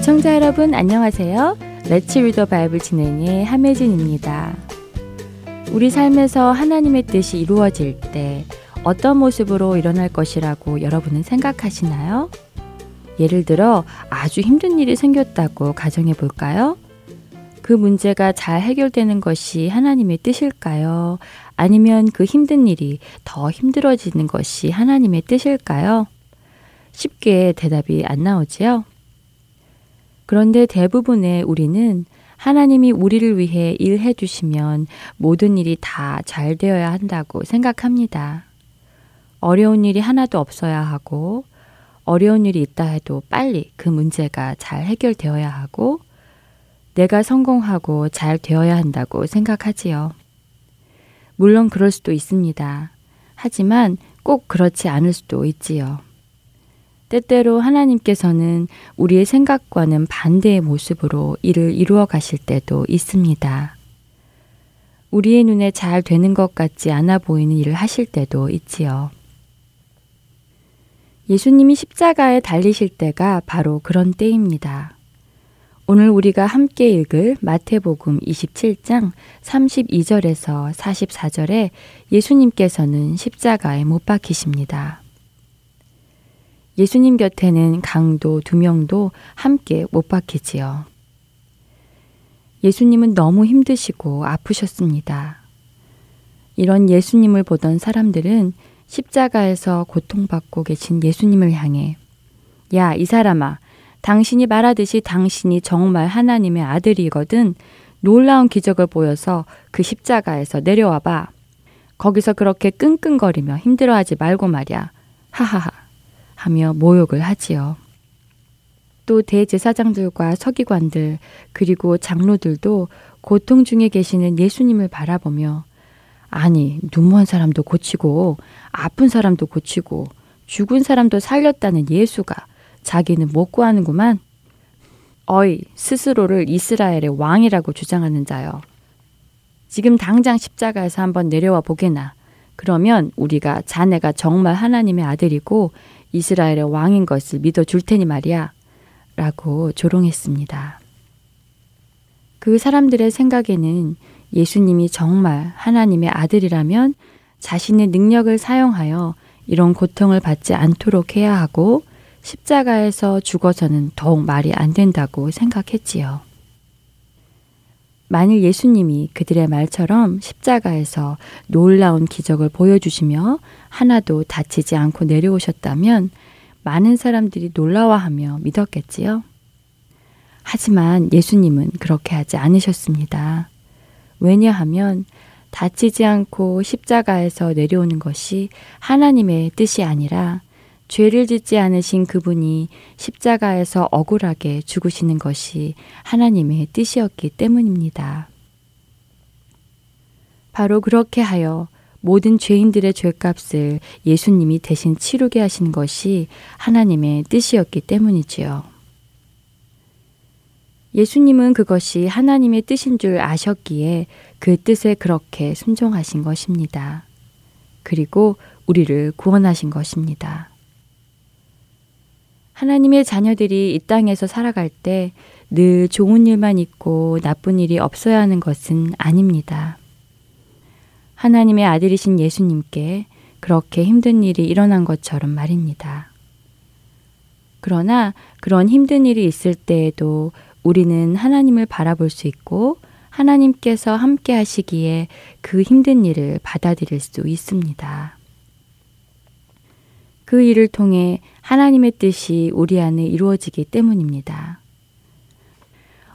애청자 여러분 안녕하세요. Let's Read the Bible 진행의 함혜진입니다. 우리 삶에서 하나님의 뜻이 이루어질 때 어떤 모습으로 일어날 것이라고 여러분은 생각하시나요? 예를 들어 아주 힘든 일이 생겼다고 가정해 볼까요? 그 문제가 잘 해결되는 것이 하나님의 뜻일까요? 아니면 그 힘든 일이 더 힘들어지는 것이 하나님의 뜻일까요? 쉽게 대답이 안 나오지요? 그런데 대부분의 우리는 하나님이 우리를 위해 일해 주시면 모든 일이 다 잘 되어야 한다고 생각합니다. 어려운 일이 하나도 없어야 하고, 어려운 일이 있다 해도 빨리 그 문제가 잘 해결되어야 하고, 내가 성공하고 잘 되어야 한다고 생각하지요. 물론 그럴 수도 있습니다. 하지만 꼭 그렇지 않을 수도 있지요. 때때로 하나님께서는 우리의 생각과는 반대의 모습으로 일을 이루어 가실 때도 있습니다. 우리의 눈에 잘 되는 것 같지 않아 보이는 일을 하실 때도 있지요. 예수님이 십자가에 달리실 때가 바로 그런 때입니다. 오늘 우리가 함께 읽을 마태복음 27장 32절에서 44절에 예수님께서는 십자가에 못 박히십니다. 예수님 곁에는 강도 두 명도 함께 못 박히지요. 예수님은 너무 힘드시고 아프셨습니다. 이런 예수님을 보던 사람들은 십자가에서 고통받고 계신 예수님을 향해 야, 이 사람아, 당신이 말하듯이 당신이 정말 하나님의 아들이거든 놀라운 기적을 보여서 그 십자가에서 내려와 봐. 거기서 그렇게 끙끙거리며 힘들어하지 말고 말이야. 하하하. 하며 모욕을 하지요. 또 대제사장들과 서기관들 그리고 장로들도 고통 중에 계시는 예수님을 바라보며 아니 눈먼 사람도 고치고 아픈 사람도 고치고 죽은 사람도 살렸다는 예수가 자기는 못 구하는구만. 어이 스스로를 이스라엘의 왕이라고 주장하는 자여. 지금 당장 십자가에서 한번 내려와 보게나. 그러면 우리가 자네가 정말 하나님의 아들이고 이스라엘의 왕인 것을 믿어 줄 테니 말이야. 라고 조롱했습니다. 그 사람들의 생각에는 예수님이 정말 하나님의 아들이라면 자신의 능력을 사용하여 이런 고통을 받지 않도록 해야 하고 십자가에서 죽어서는 더욱 말이 안 된다고 생각했지요. 만일 예수님이 그들의 말처럼 십자가에서 놀라운 기적을 보여주시며 하나도 다치지 않고 내려오셨다면 많은 사람들이 놀라워하며 믿었겠지요. 하지만 예수님은 그렇게 하지 않으셨습니다. 왜냐하면 다치지 않고 십자가에서 내려오는 것이 하나님의 뜻이 아니라 죄를 짓지 않으신 그분이 십자가에서 억울하게 죽으시는 것이 하나님의 뜻이었기 때문입니다. 바로 그렇게 하여 모든 죄인들의 죄값을 예수님이 대신 치르게 하신 것이 하나님의 뜻이었기 때문이지요. 예수님은 그것이 하나님의 뜻인 줄 아셨기에 그 뜻에 그렇게 순종하신 것입니다. 그리고 우리를 구원하신 것입니다. 하나님의 자녀들이 이 땅에서 살아갈 때 늘 좋은 일만 있고 나쁜 일이 없어야 하는 것은 아닙니다. 하나님의 아들이신 예수님께 그렇게 힘든 일이 일어난 것처럼 말입니다. 그러나 그런 힘든 일이 있을 때에도 우리는 하나님을 바라볼 수 있고 하나님께서 함께 하시기에 그 힘든 일을 받아들일 수 있습니다. 그 일을 통해 하나님의 뜻이 우리 안에 이루어지기 때문입니다.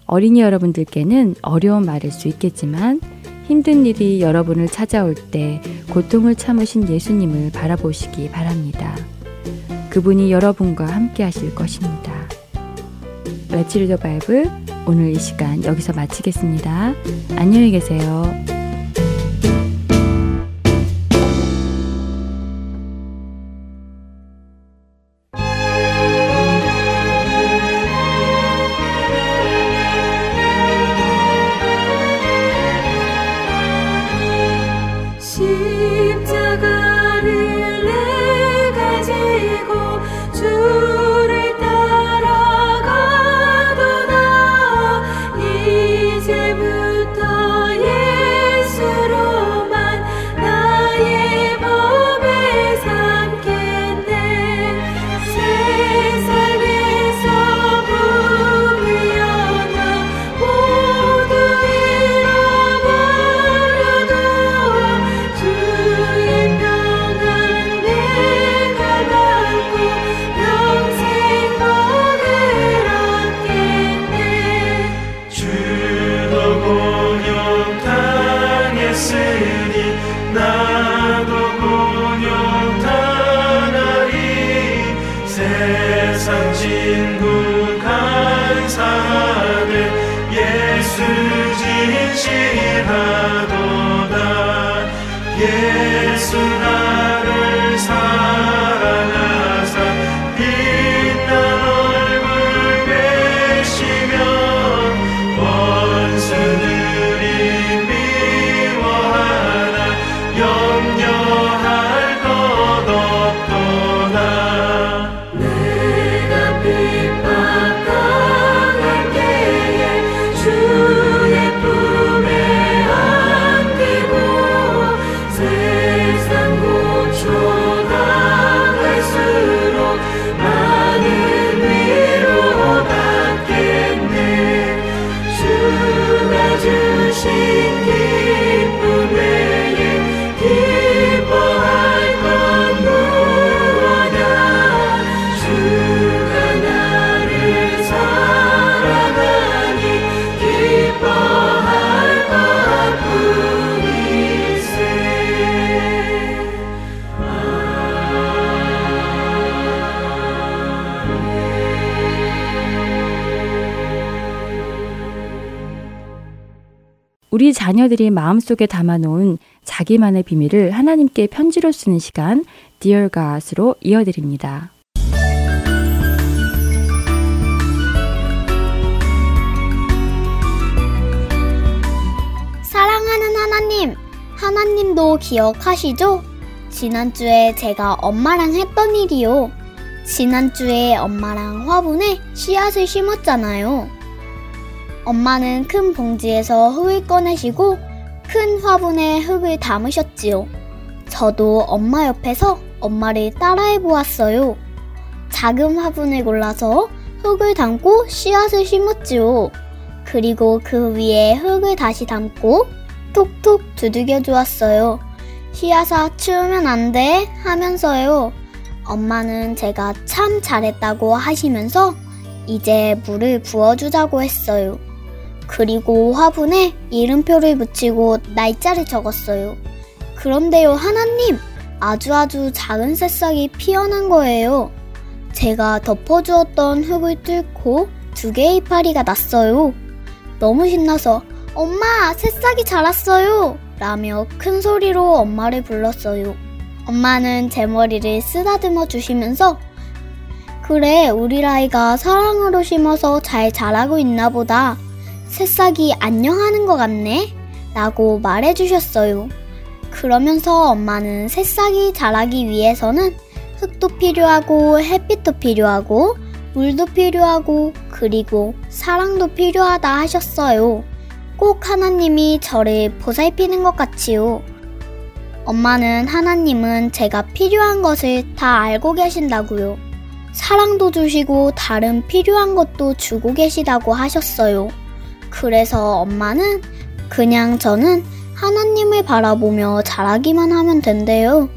어린이 여러분들께는 어려운 말일 수 있겠지만 힘든 일이 여러분을 찾아올 때 고통을 참으신 예수님을 바라보시기 바랍니다. 그분이 여러분과 함께 하실 것입니다. 레츠 리더 바이블 오늘 이 시간 여기서 마치겠습니다. 안녕히 계세요. 자녀들이 마음속에 담아놓은 자기만의 비밀을 하나님께 편지로 쓰는 시간 Dear God으로 이어드립니다. 사랑하는 하나님, 하나님도 기억하시죠? 지난주에 제가 엄마랑 했던 일이요. 지난주에 엄마랑 화분에 씨앗을 심었잖아요. 엄마는 큰 봉지에서 흙을 꺼내시고 큰 화분에 흙을 담으셨지요. 저도 엄마 옆에서 엄마를 따라해 보았어요. 작은 화분을 골라서 흙을 담고 씨앗을 심었지요. 그리고 그 위에 흙을 다시 담고 톡톡 두들겨 주었어요. 씨앗아 치우면 안 돼 하면서요. 엄마는 제가 참 잘했다고 하시면서 이제 물을 부어주자고 했어요. 그리고 화분에 이름표를 붙이고 날짜를 적었어요. 그런데요, 하나님! 아주 아주 작은 새싹이 피어난 거예요. 제가 덮어주었던 흙을 뚫고 두 개의 이파리가 났어요. 너무 신나서 엄마, 새싹이 자랐어요! 라며 큰 소리로 엄마를 불렀어요. 엄마는 제 머리를 쓰다듬어 주시면서 그래, 우리 라이가 사랑으로 심어서 잘 자라고 있나 보다. 새싹이 안녕하는 것 같네? 라고 말해주셨어요. 그러면서 엄마는 새싹이 자라기 위해서는 흙도 필요하고 햇빛도 필요하고 물도 필요하고 그리고 사랑도 필요하다 하셨어요. 꼭 하나님이 저를 보살피는 것 같지요. 엄마는 하나님은 제가 필요한 것을 다 알고 계신다고요. 사랑도 주시고 다른 필요한 것도 주고 계시다고 하셨어요. 그래서 엄마는 그냥 저는 하나님을 바라보며 자라기만 하면 된대요.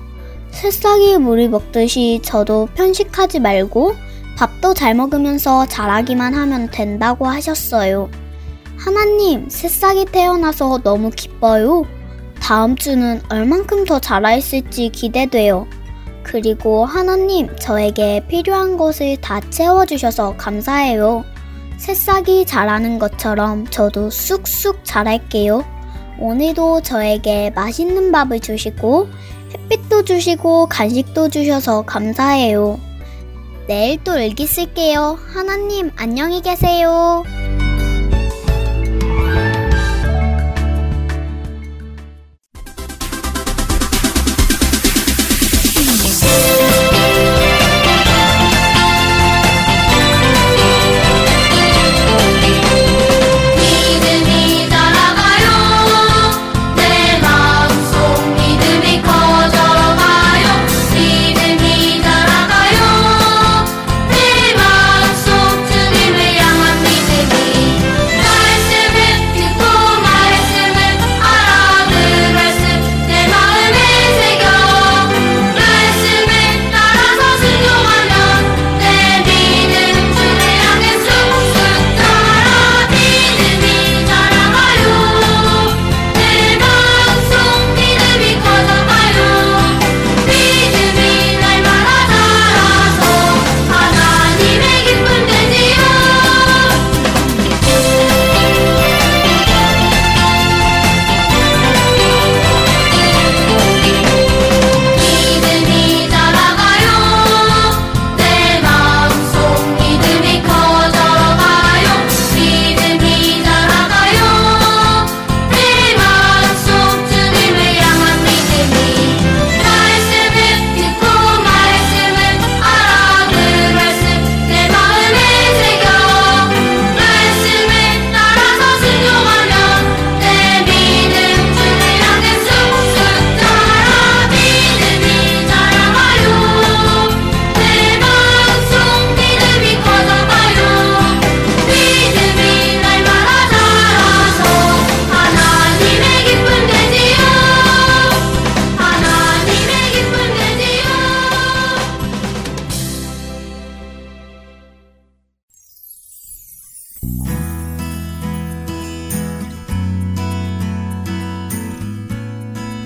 새싹이 물을 먹듯이 저도 편식하지 말고 밥도 잘 먹으면서 자라기만 하면 된다고 하셨어요. 하나님, 새싹이 태어나서 너무 기뻐요. 다음 주는 얼만큼 더 자라있을지 기대돼요. 그리고 하나님, 저에게 필요한 것을 다 채워주셔서 감사해요. 새싹이 자라는 것처럼 저도 쑥쑥 자랄게요. 오늘도 저에게 맛있는 밥을 주시고, 햇빛도 주시고, 간식도 주셔서 감사해요. 내일 또 일기 쓸게요. 하나님, 안녕히 계세요.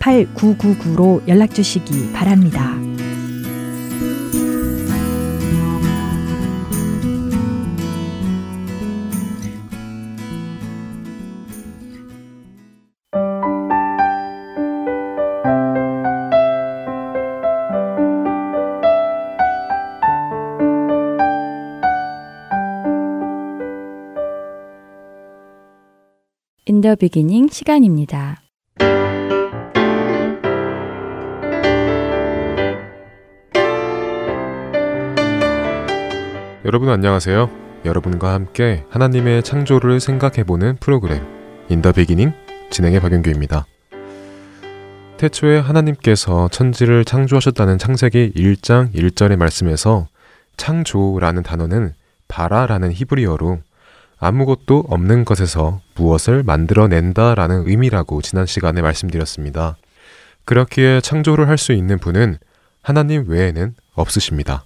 8999로 연락 주시기 바랍니다. In the Beginning 시간입니다. 여러분 안녕하세요. 여러분과 함께 하나님의 창조를 생각해보는 프로그램 In the Beginning 진행의 박윤규입니다. 태초에 하나님께서 천지를 창조하셨다는 창세기 1장 1절의 말씀에서 창조라는 단어는 바라라는 히브리어로 아무것도 없는 것에서 무엇을 만들어낸다라는 의미라고 지난 시간에 말씀드렸습니다. 그렇기에 창조를 할 수 있는 분은 하나님 외에는 없으십니다.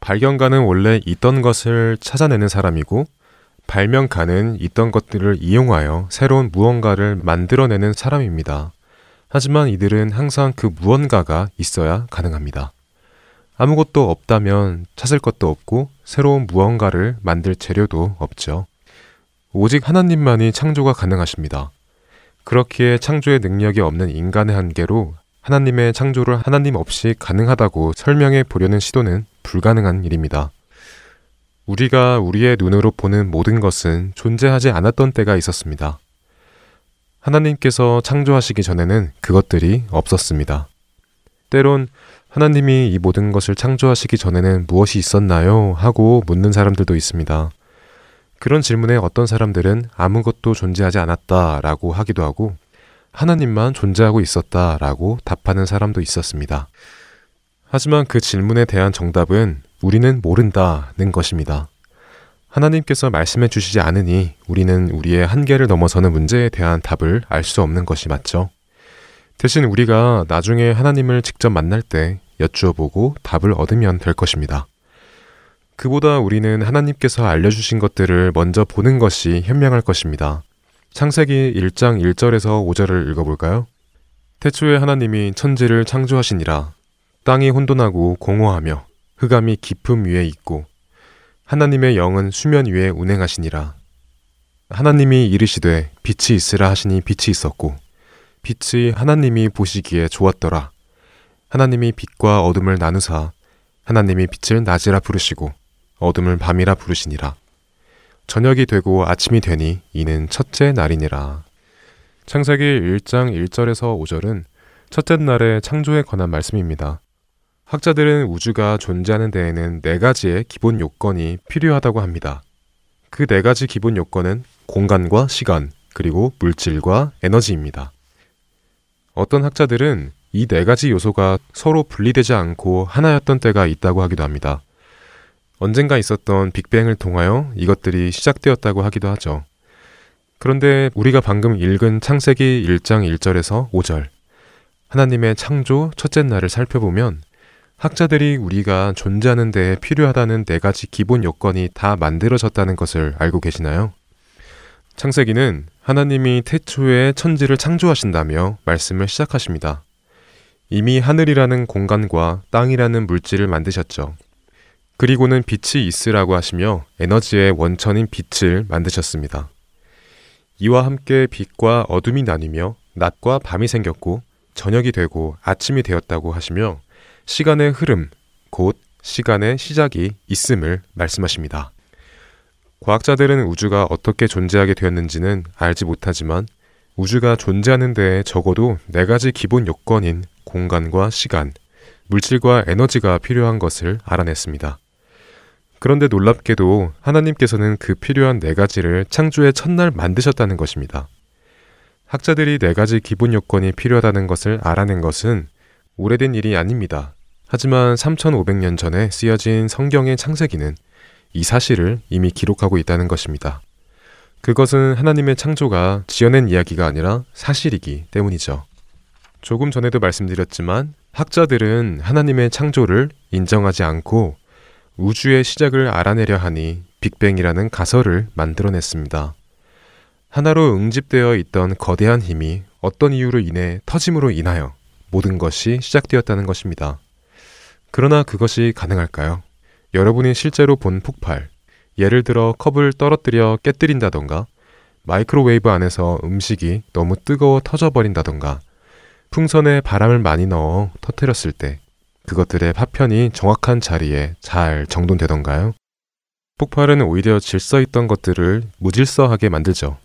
발견가는 원래 있던 것을 찾아내는 사람이고 발명가는 있던 것들을 이용하여 새로운 무언가를 만들어내는 사람입니다. 하지만 이들은 항상 그 무언가가 있어야 가능합니다. 아무것도 없다면 찾을 것도 없고 새로운 무언가를 만들 재료도 없죠. 오직 하나님만이 창조가 가능하십니다. 그렇기에 창조의 능력이 없는 인간의 한계로 하나님의 창조를 하나님 없이 가능하다고 설명해 보려는 시도는 불가능한 일입니다. 우리가 우리의 눈으로 보는 모든 것은 존재하지 않았던 때가 있었습니다. 하나님께서 창조하시기 전에는 그것들이 없었습니다. 때론 하나님이 이 모든 것을 창조하시기 전에는 무엇이 있었나요? 하고 묻는 사람들도 있습니다. 그런 질문에 어떤 사람들은 아무것도 존재하지 않았다라고 하기도 하고 하나님만 존재하고 있었다라고 답하는 사람도 있었습니다. 하지만 그 질문에 대한 정답은 우리는 모른다는 것입니다. 하나님께서 말씀해 주시지 않으니 우리는 우리의 한계를 넘어서는 문제에 대한 답을 알 수 없는 것이 맞죠. 대신 우리가 나중에 하나님을 직접 만날 때 여쭈어 보고 답을 얻으면 될 것입니다. 그보다 우리는 하나님께서 알려주신 것들을 먼저 보는 것이 현명할 것입니다. 창세기 1장 1절에서 5절을 읽어볼까요? 태초에 하나님이 천지를 창조하시니라. 땅이 혼돈하고 공허하며 흑암이 깊음 위에 있고 하나님의 영은 수면 위에 운행하시니라. 하나님이 이르시되 빛이 있으라 하시니 빛이 있었고 빛이 하나님이 보시기에 좋았더라. 하나님이 빛과 어둠을 나누사 하나님이 빛을 낮이라 부르시고 어둠을 밤이라 부르시니라. 저녁이 되고 아침이 되니 이는 첫째 날이니라. 창세기 1장 1절에서 5절은 첫째 날의 창조에 관한 말씀입니다. 학자들은 우주가 존재하는 데에는 네 가지의 기본 요건이 필요하다고 합니다. 그 네 가지 기본 요건은 공간과 시간, 그리고 물질과 에너지입니다. 어떤 학자들은 이 네 가지 요소가 서로 분리되지 않고 하나였던 때가 있다고 하기도 합니다. 언젠가 있었던 빅뱅을 통하여 이것들이 시작되었다고 하기도 하죠. 그런데 우리가 방금 읽은 창세기 1장 1절에서 5절, 하나님의 창조 첫째 날을 살펴보면 학자들이 우리가 존재하는 데 필요하다는 네 가지 기본 요건이 다 만들어졌다는 것을 알고 계시나요? 창세기는 하나님이 태초에 천지를 창조하신다며 말씀을 시작하십니다. 이미 하늘이라는 공간과 땅이라는 물질을 만드셨죠. 그리고는 빛이 있으라고 하시며 에너지의 원천인 빛을 만드셨습니다. 이와 함께 빛과 어둠이 나뉘며 낮과 밤이 생겼고 저녁이 되고 아침이 되었다고 하시며 시간의 흐름, 곧 시간의 시작이 있음을 말씀하십니다. 과학자들은 우주가 어떻게 존재하게 되었는지는 알지 못하지만 우주가 존재하는 데에 적어도 네 가지 기본 요건인 공간과 시간, 물질과 에너지가 필요한 것을 알아냈습니다. 그런데 놀랍게도 하나님께서는 그 필요한 네 가지를 창조의 첫날 만드셨다는 것입니다. 학자들이 네 가지 기본 요건이 필요하다는 것을 알아낸 것은 오래된 일이 아닙니다. 하지만 3500년 전에 쓰여진 성경의 창세기는 이 사실을 이미 기록하고 있다는 것입니다. 그것은 하나님의 창조가 지어낸 이야기가 아니라 사실이기 때문이죠. 조금 전에도 말씀드렸지만 학자들은 하나님의 창조를 인정하지 않고 우주의 시작을 알아내려 하니 빅뱅이라는 가설을 만들어냈습니다. 하나로 응집되어 있던 거대한 힘이 어떤 이유로 인해 터짐으로 인하여 모든 것이 시작되었다는 것입니다. 그러나 그것이 가능할까요? 여러분이 실제로 본 폭발, 예를 들어 컵을 떨어뜨려 깨뜨린다던가, 마이크로웨이브 안에서 음식이 너무 뜨거워 터져버린다던가, 풍선에 바람을 많이 넣어 터뜨렸을 때 그것들의 파편이 정확한 자리에 잘 정돈되던가요? 폭발은 오히려 질서 있던 것들을 무질서하게 만들죠.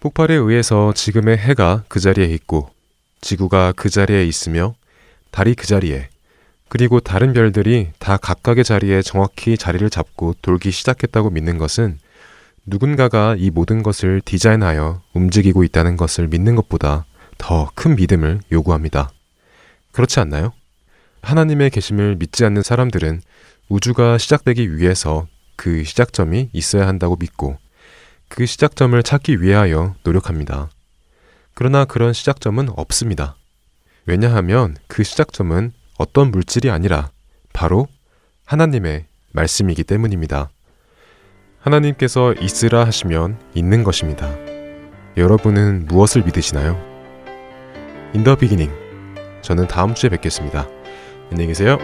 폭발에 의해서 지금의 해가 그 자리에 있고 지구가 그 자리에 있으며 달이 그 자리에 그리고 다른 별들이 다 각각의 자리에 정확히 자리를 잡고 돌기 시작했다고 믿는 것은 누군가가 이 모든 것을 디자인하여 움직이고 있다는 것을 믿는 것보다 더 큰 믿음을 요구합니다. 그렇지 않나요? 하나님의 계심을 믿지 않는 사람들은 우주가 시작되기 위해서 그 시작점이 있어야 한다고 믿고 그 시작점을 찾기 위하여 노력합니다. 그러나 그런 시작점은 없습니다. 왜냐하면 그 시작점은 어떤 물질이 아니라 바로 하나님의 말씀이기 때문입니다. 하나님께서 있으라 하시면 있는 것입니다. 여러분은 무엇을 믿으시나요? 인더 비기닝. 저는 다음 주에 뵙겠습니다. 안녕히 계세요.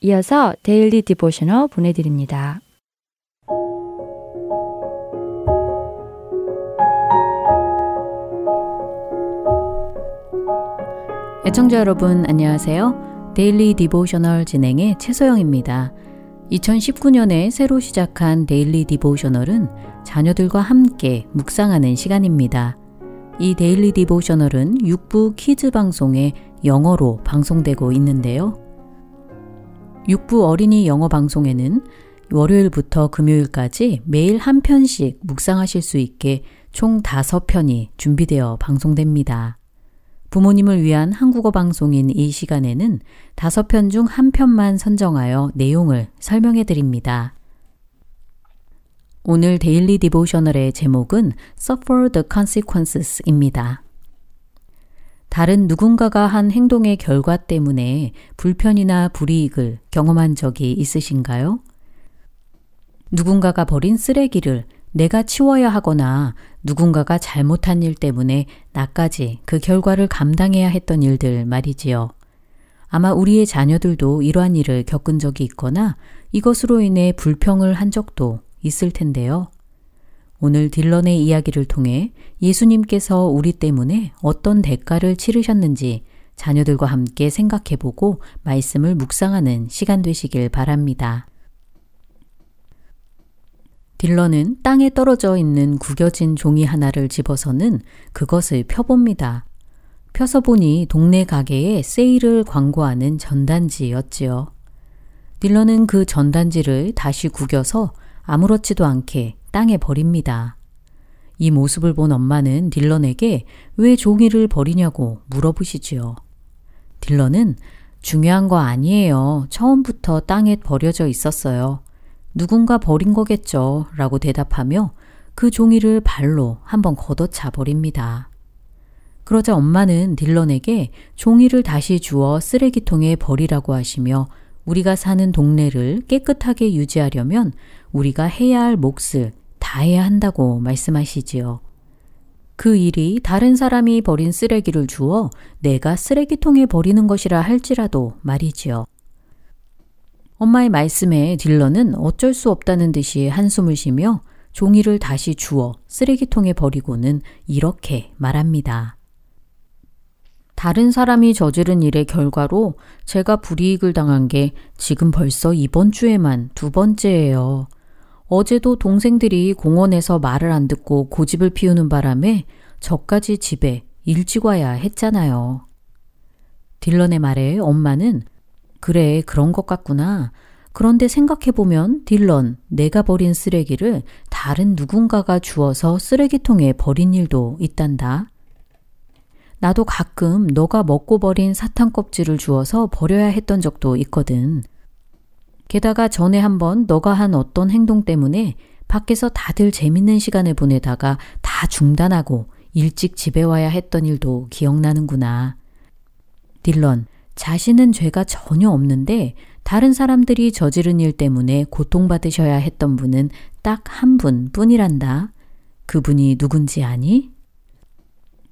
이어서 Daily Devotional 보내드립니다. 애청자 여러분 안녕하세요. Daily Devotional 진행의 최소영입니다. 2019년에 새로 시작한 Daily Devotional은 자녀들과 함께 묵상하는 시간입니다. 이 Daily Devotional은 6부 키즈 방송에 영어로 방송되고 있는데요. 6부 어린이 영어 방송에는 월요일부터 금요일까지 매일 한 편씩 묵상하실 수 있게 총 5편이 준비되어 방송됩니다. 부모님을 위한 한국어 방송인 이 시간에는 5편 중 한 편만 선정하여 내용을 설명해 드립니다. 오늘 데일리 디보셔널의 제목은 Suffer the Consequences입니다. 다른 누군가가 한 행동의 결과 때문에 불편이나 불이익을 경험한 적이 있으신가요? 누군가가 버린 쓰레기를 내가 치워야 하거나 누군가가 잘못한 일 때문에 나까지 그 결과를 감당해야 했던 일들 말이지요. 아마 우리의 자녀들도 이러한 일을 겪은 적이 있거나 이것으로 인해 불평을 한 적도 있을 텐데요. 오늘 딜런의 이야기를 통해 예수님께서 우리 때문에 어떤 대가를 치르셨는지 자녀들과 함께 생각해보고 말씀을 묵상하는 시간 되시길 바랍니다. 딜런은 땅에 떨어져 있는 구겨진 종이 하나를 집어서는 그것을 펴봅니다. 펴서 보니 동네 가게에 세일을 광고하는 전단지였지요. 딜런은 그 전단지를 다시 구겨서 아무렇지도 않게 땅에 버립니다. 이 모습을 본 엄마는 딜런에게 왜 종이를 버리냐고 물어보시지요. 딜런은 중요한 거 아니에요. 처음부터 땅에 버려져 있었어요. 누군가 버린 거겠죠. 라고 대답하며 그 종이를 발로 한번 걷어차 버립니다. 그러자 엄마는 딜런에게 종이를 다시 주어 쓰레기통에 버리라고 하시며 우리가 사는 동네를 깨끗하게 유지하려면 우리가 해야 할 몫을 다해야 한다고 말씀하시지요. 그 일이 다른 사람이 버린 쓰레기를 주어 내가 쓰레기통에 버리는 것이라 할지라도 말이지요. 엄마의 말씀에 딜런은 어쩔 수 없다는 듯이 한숨을 쉬며 종이를 다시 주어 쓰레기통에 버리고는 이렇게 말합니다. 다른 사람이 저지른 일의 결과로 제가 불이익을 당한 게 지금 벌써 이번 주에만 두 번째예요. 어제도 동생들이 공원에서 말을 안 듣고 고집을 피우는 바람에 저까지 집에 일찍 와야 했잖아요. 딜런의 말에 엄마는 그래, 그런 것 같구나. 그런데 생각해보면 딜런, 내가 버린 쓰레기를 다른 누군가가 주워서 쓰레기통에 버린 일도 있단다. 나도 가끔 너가 먹고 버린 사탕 껍질을 주워서 버려야 했던 적도 있거든. 게다가 전에 한번 너가 한 어떤 행동 때문에 밖에서 다들 재밌는 시간을 보내다가 다 중단하고 일찍 집에 와야 했던 일도 기억나는구나. 딜런, 자신은 죄가 전혀 없는데 다른 사람들이 저지른 일 때문에 고통받으셔야 했던 분은 딱 한 분 뿐이란다. 그분이 누군지 아니?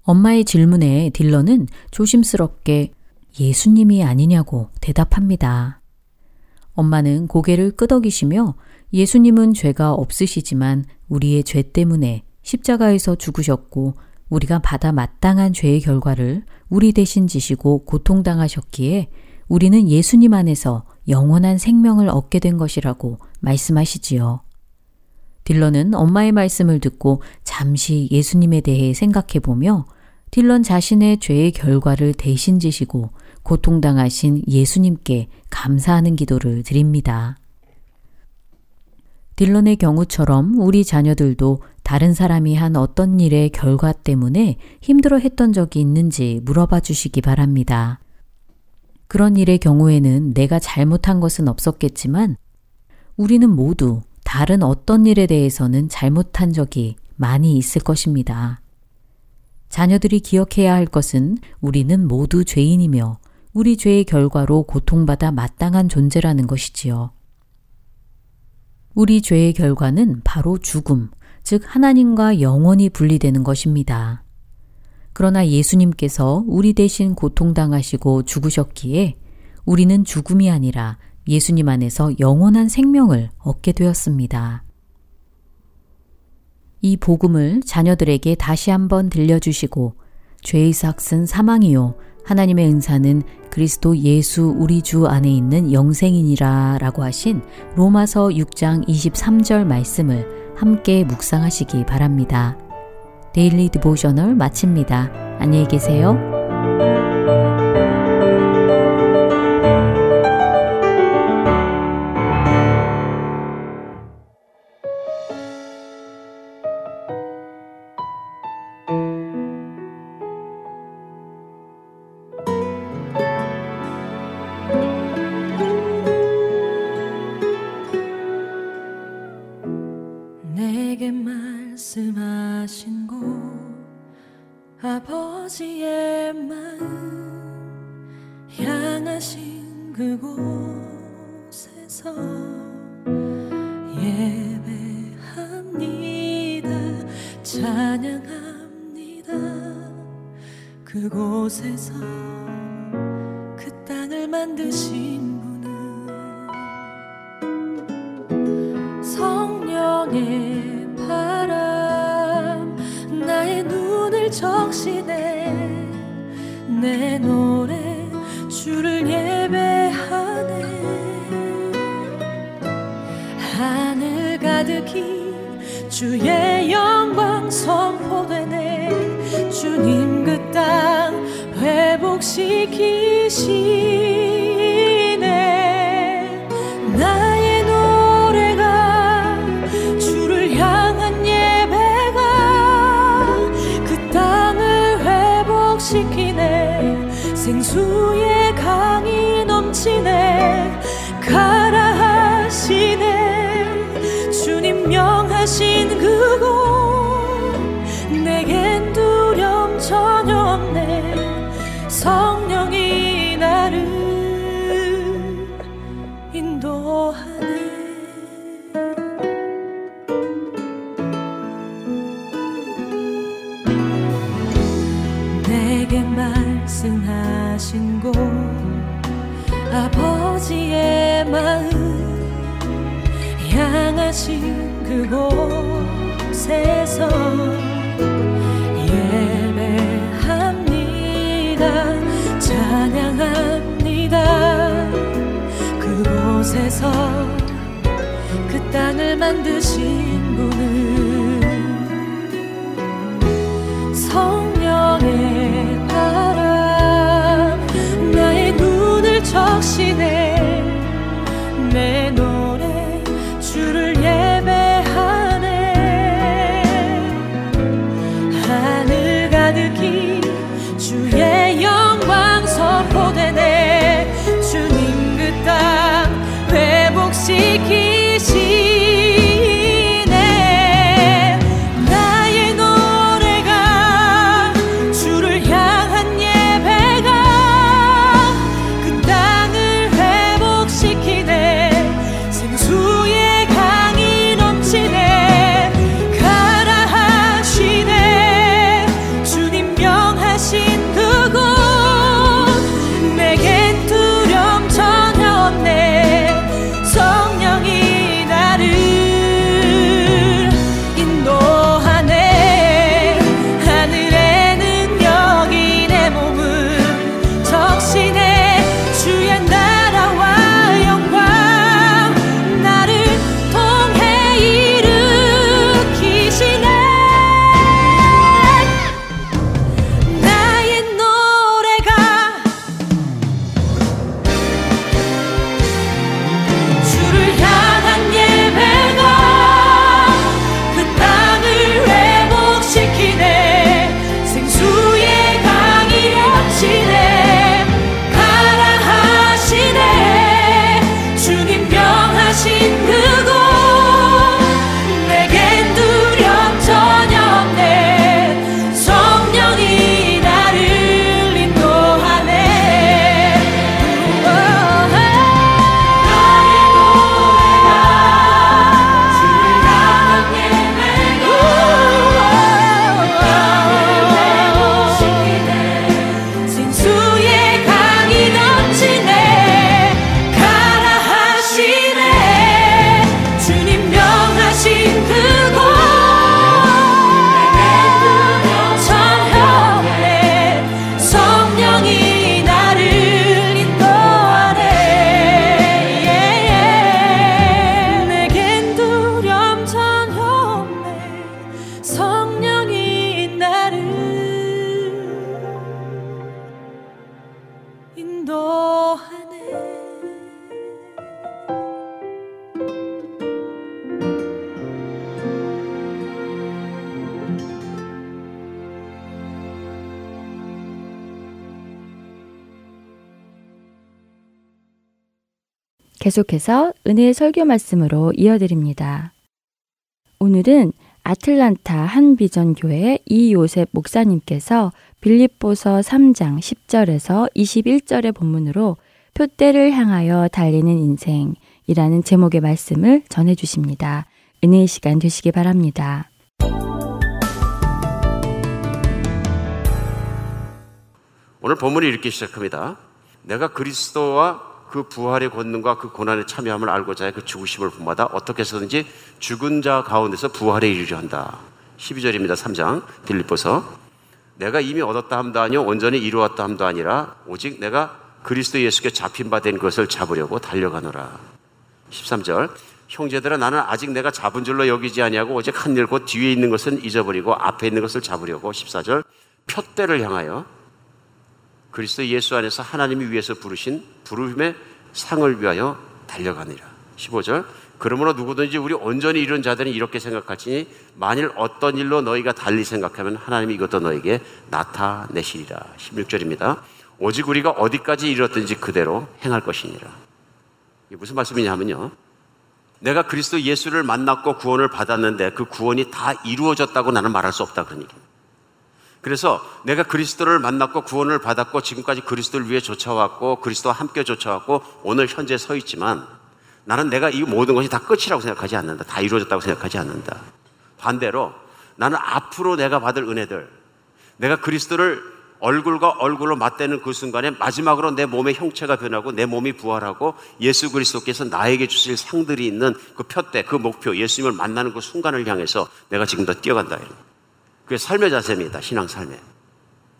엄마의 질문에 딜런은 조심스럽게 예수님이 아니냐고 대답합니다. 엄마는 고개를 끄덕이시며 예수님은 죄가 없으시지만 우리의 죄 때문에 십자가에서 죽으셨고 우리가 받아 마땅한 죄의 결과를 우리 대신 지시고 고통당하셨기에 우리는 예수님 안에서 영원한 생명을 얻게 된 것이라고 말씀하시지요. 딜런은 엄마의 말씀을 듣고 잠시 예수님에 대해 생각해 보며 딜런 자신의 죄의 결과를 대신 지시고 고통당하신 예수님께 감사하는 기도를 드립니다. 딜런의 경우처럼 우리 자녀들도 다른 사람이 한 어떤 일의 결과 때문에 힘들어 했던 적이 있는지 물어봐 주시기 바랍니다. 그런 일의 경우에는 내가 잘못한 것은 없었겠지만 우리는 모두 다른 어떤 일에 대해서는 잘못한 적이 많이 있을 것입니다. 자녀들이 기억해야 할 것은 우리는 모두 죄인이며 우리 죄의 결과로 고통받아 마땅한 존재라는 것이지요. 우리 죄의 결과는 바로 죽음, 즉 하나님과 영원히 분리되는 것입니다. 그러나 예수님께서 우리 대신 고통당하시고 죽으셨기에 우리는 죽음이 아니라 예수님 안에서 영원한 생명을 얻게 되었습니다. 이 복음을 자녀들에게 다시 한번 들려주시고 죄의 삯은 사망이요 하나님의 은사는 그리스도 예수 우리 주 안에 있는 영생이니라 라고 하신 로마서 6장 23절 말씀을 함께 묵상하시기 바랍니다. Daily Devotional 마칩니다. 안녕히 계세요. 찬양합니다. 그곳에서 그 땅을 만드신 분은 성령의 바람 나의 눈을 적시네. 내 노래 주를 예배하네. 하늘 가득히 주의 영광 선포되네 주님 그 땅 회복시키시 땅을 만 계속해서 은혜의 설교 말씀으로 이어드립니다. 오늘은 아틀란타 한비전 교회 이요셉 목사님께서 빌립보서 3장 10절에서 21절의 본문으로 표대를 향하여 달리는 인생이라는 제목의 말씀을 전해 주십니다. 은혜의 시간 되시기 바랍니다. 오늘 본문이 이렇게 시작합니다. 내가 그리스도와 그 부활의 권능과 그 고난에 참여함을 알고자 해그 죽으심을 본마다 어떻게 해서든지 죽은 자 가운데서 부활에 이르려 한다. 12절입니다. 3장 빌립보서 내가 이미 얻었다 함도 아니요 온전히 이루었다 함도 아니라 오직 내가 그리스도 예수께 잡힌 바 된 것을 잡으려고 달려가노라. 13절 형제들아 나는 아직 내가 잡은 줄로 여기지 아니하고 오직 한일 곧 뒤에 있는 것은 잊어버리고 앞에 있는 것을 잡으려고 14절 표대를 향하여 그리스도 예수 안에서 하나님이 위해서 부르신 부르심의 상을 위하여 달려가니라. 15절 그러므로 누구든지 우리 온전히 이룬 자들은 이렇게 생각하시니 만일 어떤 일로 너희가 달리 생각하면 하나님이 이것도 너에게 나타내시리라. 16절입니다. 오직 우리가 어디까지 이뤘든지 그대로 행할 것이니라. 이게 무슨 말씀이냐면요. 내가 그리스도 예수를 만났고 구원을 받았는데 그 구원이 다 이루어졌다고 나는 말할 수 없다 그런 얘기입니다. 그래서 내가 그리스도를 만났고 구원을 받았고 지금까지 그리스도를 위해 쫓아왔고 그리스도와 함께 쫓아왔고 오늘 현재 서 있지만 나는 내가 이 모든 것이 다 끝이라고 생각하지 않는다. 다 이루어졌다고 생각하지 않는다. 반대로 나는 앞으로 내가 받을 은혜들, 내가 그리스도를 얼굴과 얼굴로 맞대는 그 순간에 마지막으로 내 몸의 형체가 변하고 내 몸이 부활하고 예수 그리스도께서 나에게 주실 상들이 있는 그 표대, 그 목표, 예수님을 만나는 그 순간을 향해서 내가 지금 더 뛰어간다. 그게 삶의 자세입니다. 신앙 삶에.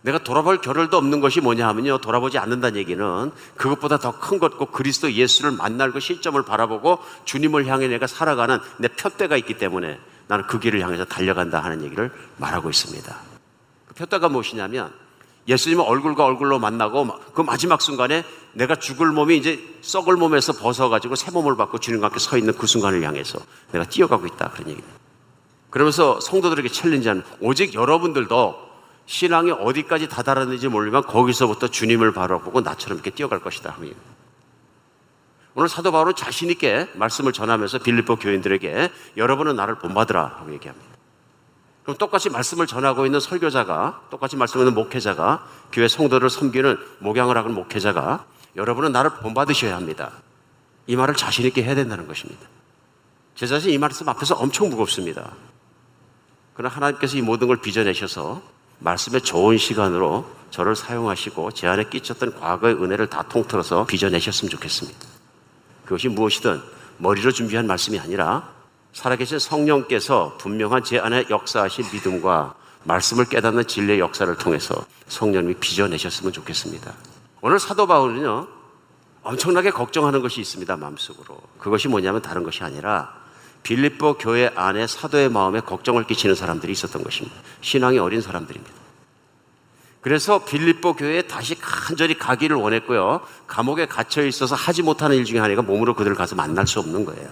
내가 돌아볼 겨를도 없는 것이 뭐냐 하면요. 돌아보지 않는다는 얘기는 그것보다 더 큰 것, 꼭 그리스도 예수를 만날 그 시점을 바라보고 주님을 향해 내가 살아가는 내 표대가 있기 때문에 나는 그 길을 향해서 달려간다 하는 얘기를 말하고 있습니다. 그 표대가 무엇이냐면 예수님을 얼굴과 얼굴로 만나고 그 마지막 순간에 내가 죽을 몸이 이제 썩을 몸에서 벗어가지고 새 몸을 받고 주님과 함께 서 있는 그 순간을 향해서 내가 뛰어가고 있다. 그런 얘기입니다. 그러면서 성도들에게 챌린지하는 오직 여러분들도 신앙이 어디까지 다다랐는지 모르지만 거기서부터 주님을 바라보고 나처럼 이렇게 뛰어갈 것이다. 오늘 사도 바울은 자신 있게 말씀을 전하면서 빌립보 교인들에게 여러분은 나를 본받으라 하고 얘기합니다. 그럼 똑같이 말씀을 전하고 있는 설교자가 똑같이 말씀하는 목회자가 교회 성도를 섬기는 목양을 하는 목회자가 여러분은 나를 본받으셔야 합니다. 이 말을 자신 있게 해야 된다는 것입니다. 제 자신 이 말씀 앞에서 엄청 무겁습니다. 그러나 하나님께서 이 모든 걸 빚어내셔서 말씀의 좋은 시간으로 저를 사용하시고 제 안에 끼쳤던 과거의 은혜를 다 통틀어서 빚어내셨으면 좋겠습니다. 그것이 무엇이든 머리로 준비한 말씀이 아니라 살아계신 성령께서 분명한 제 안에 역사하신 믿음과 말씀을 깨닫는 진리의 역사를 통해서 성령님이 빚어내셨으면 좋겠습니다. 오늘 사도 바울은요, 엄청나게 걱정하는 것이 있습니다, 마음속으로. 그것이 뭐냐면 다른 것이 아니라 빌립보 교회 안에 사도의 마음에 걱정을 끼치는 사람들이 있었던 것입니다. 신앙이 어린 사람들입니다. 그래서 빌립보 교회에 다시 간절히 가기를 원했고요. 감옥에 갇혀 있어서 하지 못하는 일 중에 하나가 몸으로 그들을 가서 만날 수 없는 거예요.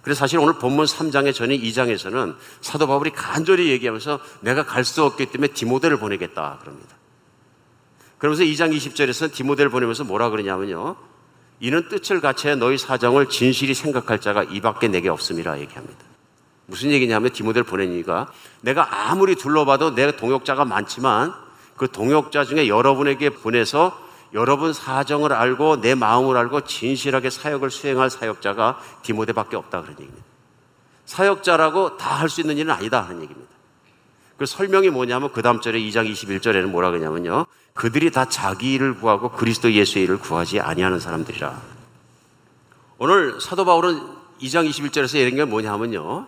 그래서 사실 오늘 본문 3장의 전인 2장에서는 사도 바울이 간절히 얘기하면서 내가 갈 수 없기 때문에 디모데를 보내겠다 그럽니다. 그러면서 2장 20절에서 디모데를 보내면서 뭐라 그러냐면요. 이는 뜻을 갖춰야 너희 사정을 진실이 생각할 자가 이밖에 내게 없음이라 얘기합니다. 무슨 얘기냐면 디모데를 보낸 이유가 내가 아무리 둘러봐도 내 동역자가 많지만 그 동역자 중에 여러분에게 보내서 여러분 사정을 알고 내 마음을 알고 진실하게 사역을 수행할 사역자가 디모데밖에 없다 그런 얘기입니다. 사역자라고 다 할 수 있는 일은 아니다 하는 얘기입니다. 그 설명이 뭐냐면 그 다음 절에 2장 21절에는 뭐라 그러냐면요. 그들이 다 자기 일을 구하고 그리스도 예수의 일을 구하지 아니하는 사람들이라. 오늘 사도 바울은 2장 21절에서 이런 게 뭐냐면요.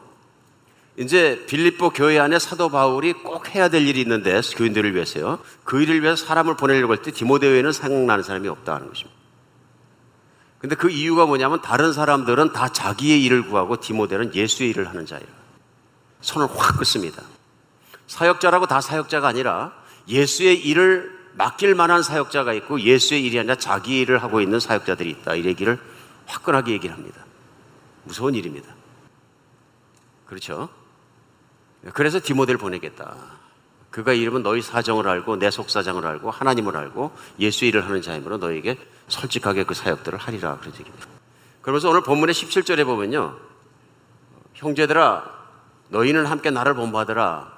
이제 빌립보 교회 안에 사도 바울이 꼭 해야 될 일이 있는데 교인들을 위해서요. 그 일을 위해서 사람을 보내려고 할 때 디모데에는 생각나는 사람이 없다는 것입니다. 근데 그 이유가 뭐냐면 다른 사람들은 다 자기의 일을 구하고 디모데는 예수의 일을 하는 자예요. 손을 확 긋습니다. 사역자라고 다 사역자가 아니라 예수의 일을 맡길 만한 사역자가 있고 예수의 일이 아니라 자기 일을 하고 있는 사역자들이 있다. 이 얘기를 화끈하게 얘기를 합니다. 무서운 일입니다. 그렇죠? 그래서 디모데를 보내겠다. 그가 이름은 너희 사정을 알고 내 속사정을 알고 하나님을 알고 예수 일을 하는 자이므로 너에게 솔직하게 그 사역들을 하리라 그런 얘기입니다. 그러면서 오늘 본문의 17절에 보면요. 형제들아 너희는 함께 나를 본받으라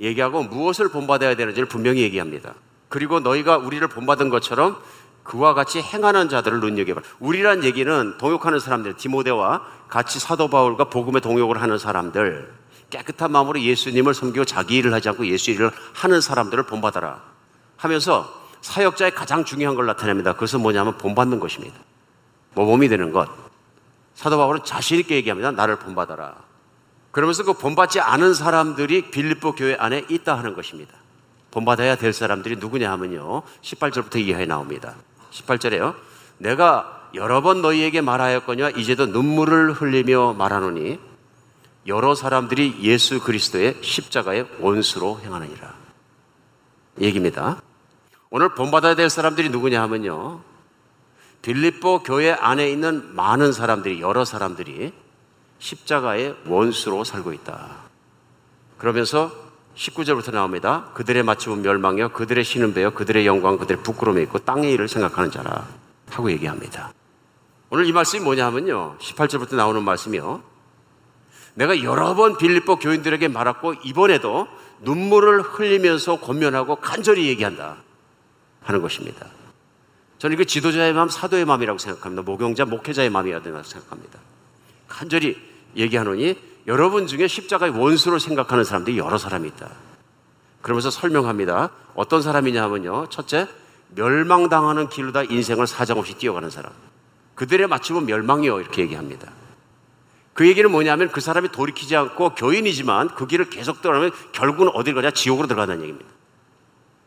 얘기하고 무엇을 본받아야 되는지를 분명히 얘기합니다. 그리고 너희가 우리를 본받은 것처럼 그와 같이 행하는 자들을 눈여겨봐. 우리란 얘기는 동역하는 사람들, 디모데와 같이 사도 바울과 복음의 동역을 하는 사람들, 깨끗한 마음으로 예수님을 섬기고 자기 일을 하지 않고 예수 일을 하는 사람들을 본받아라. 하면서 사역자의 가장 중요한 걸 나타냅니다. 그것은 뭐냐면 본받는 것입니다. 모범이 되는 것. 사도 바울은 자신 있게 얘기합니다. 나를 본받아라. 그러면서 그 본받지 않은 사람들이 빌립보 교회 안에 있다 하는 것입니다. 본받아야 될 사람들이 누구냐 하면요. 18절부터 이하에 나옵니다. 18절에요. 내가 여러 번 너희에게 말하였거니와 이제도 눈물을 흘리며 말하노니 여러 사람들이 예수 그리스도의 십자가의 원수로 행하느니라. 얘기입니다. 오늘 본받아야 될 사람들이 누구냐 하면요. 빌립보 교회 안에 있는 많은 사람들이 여러 사람들이 십자가의 원수로 살고 있다. 그러면서 19절부터 나옵니다. 그들의 맞춤은 멸망이요 그들의 신은 배요 그들의 영광 그들의 부끄러움이 있고 땅의 일을 생각하는 자라 하고 얘기합니다. 오늘 이 말씀이 뭐냐면요. 18절부터 나오는 말씀이요. 내가 여러 번 빌립보 교인들에게 말했고 이번에도 눈물을 흘리면서 권면하고 간절히 얘기한다 하는 것입니다. 저는 이거 지도자의 마음, 사도의 마음이라고 생각합니다. 목용자, 목회자의 마음이어야 된다고 생각합니다. 간절히 얘기하노니 여러분 중에 십자가의 원수로 생각하는 사람들이 여러 사람이 있다. 그러면서 설명합니다. 어떤 사람이냐 하면요. 첫째, 멸망당하는 길로 다 인생을 사정없이 뛰어가는 사람. 그들의 맞춤은 멸망이요. 이렇게 얘기합니다. 그 얘기는 뭐냐면 그 사람이 돌이키지 않고 교인이지만 그 길을 계속 떠나면 결국은 어딜 가냐? 지옥으로 들어간다는 얘기입니다.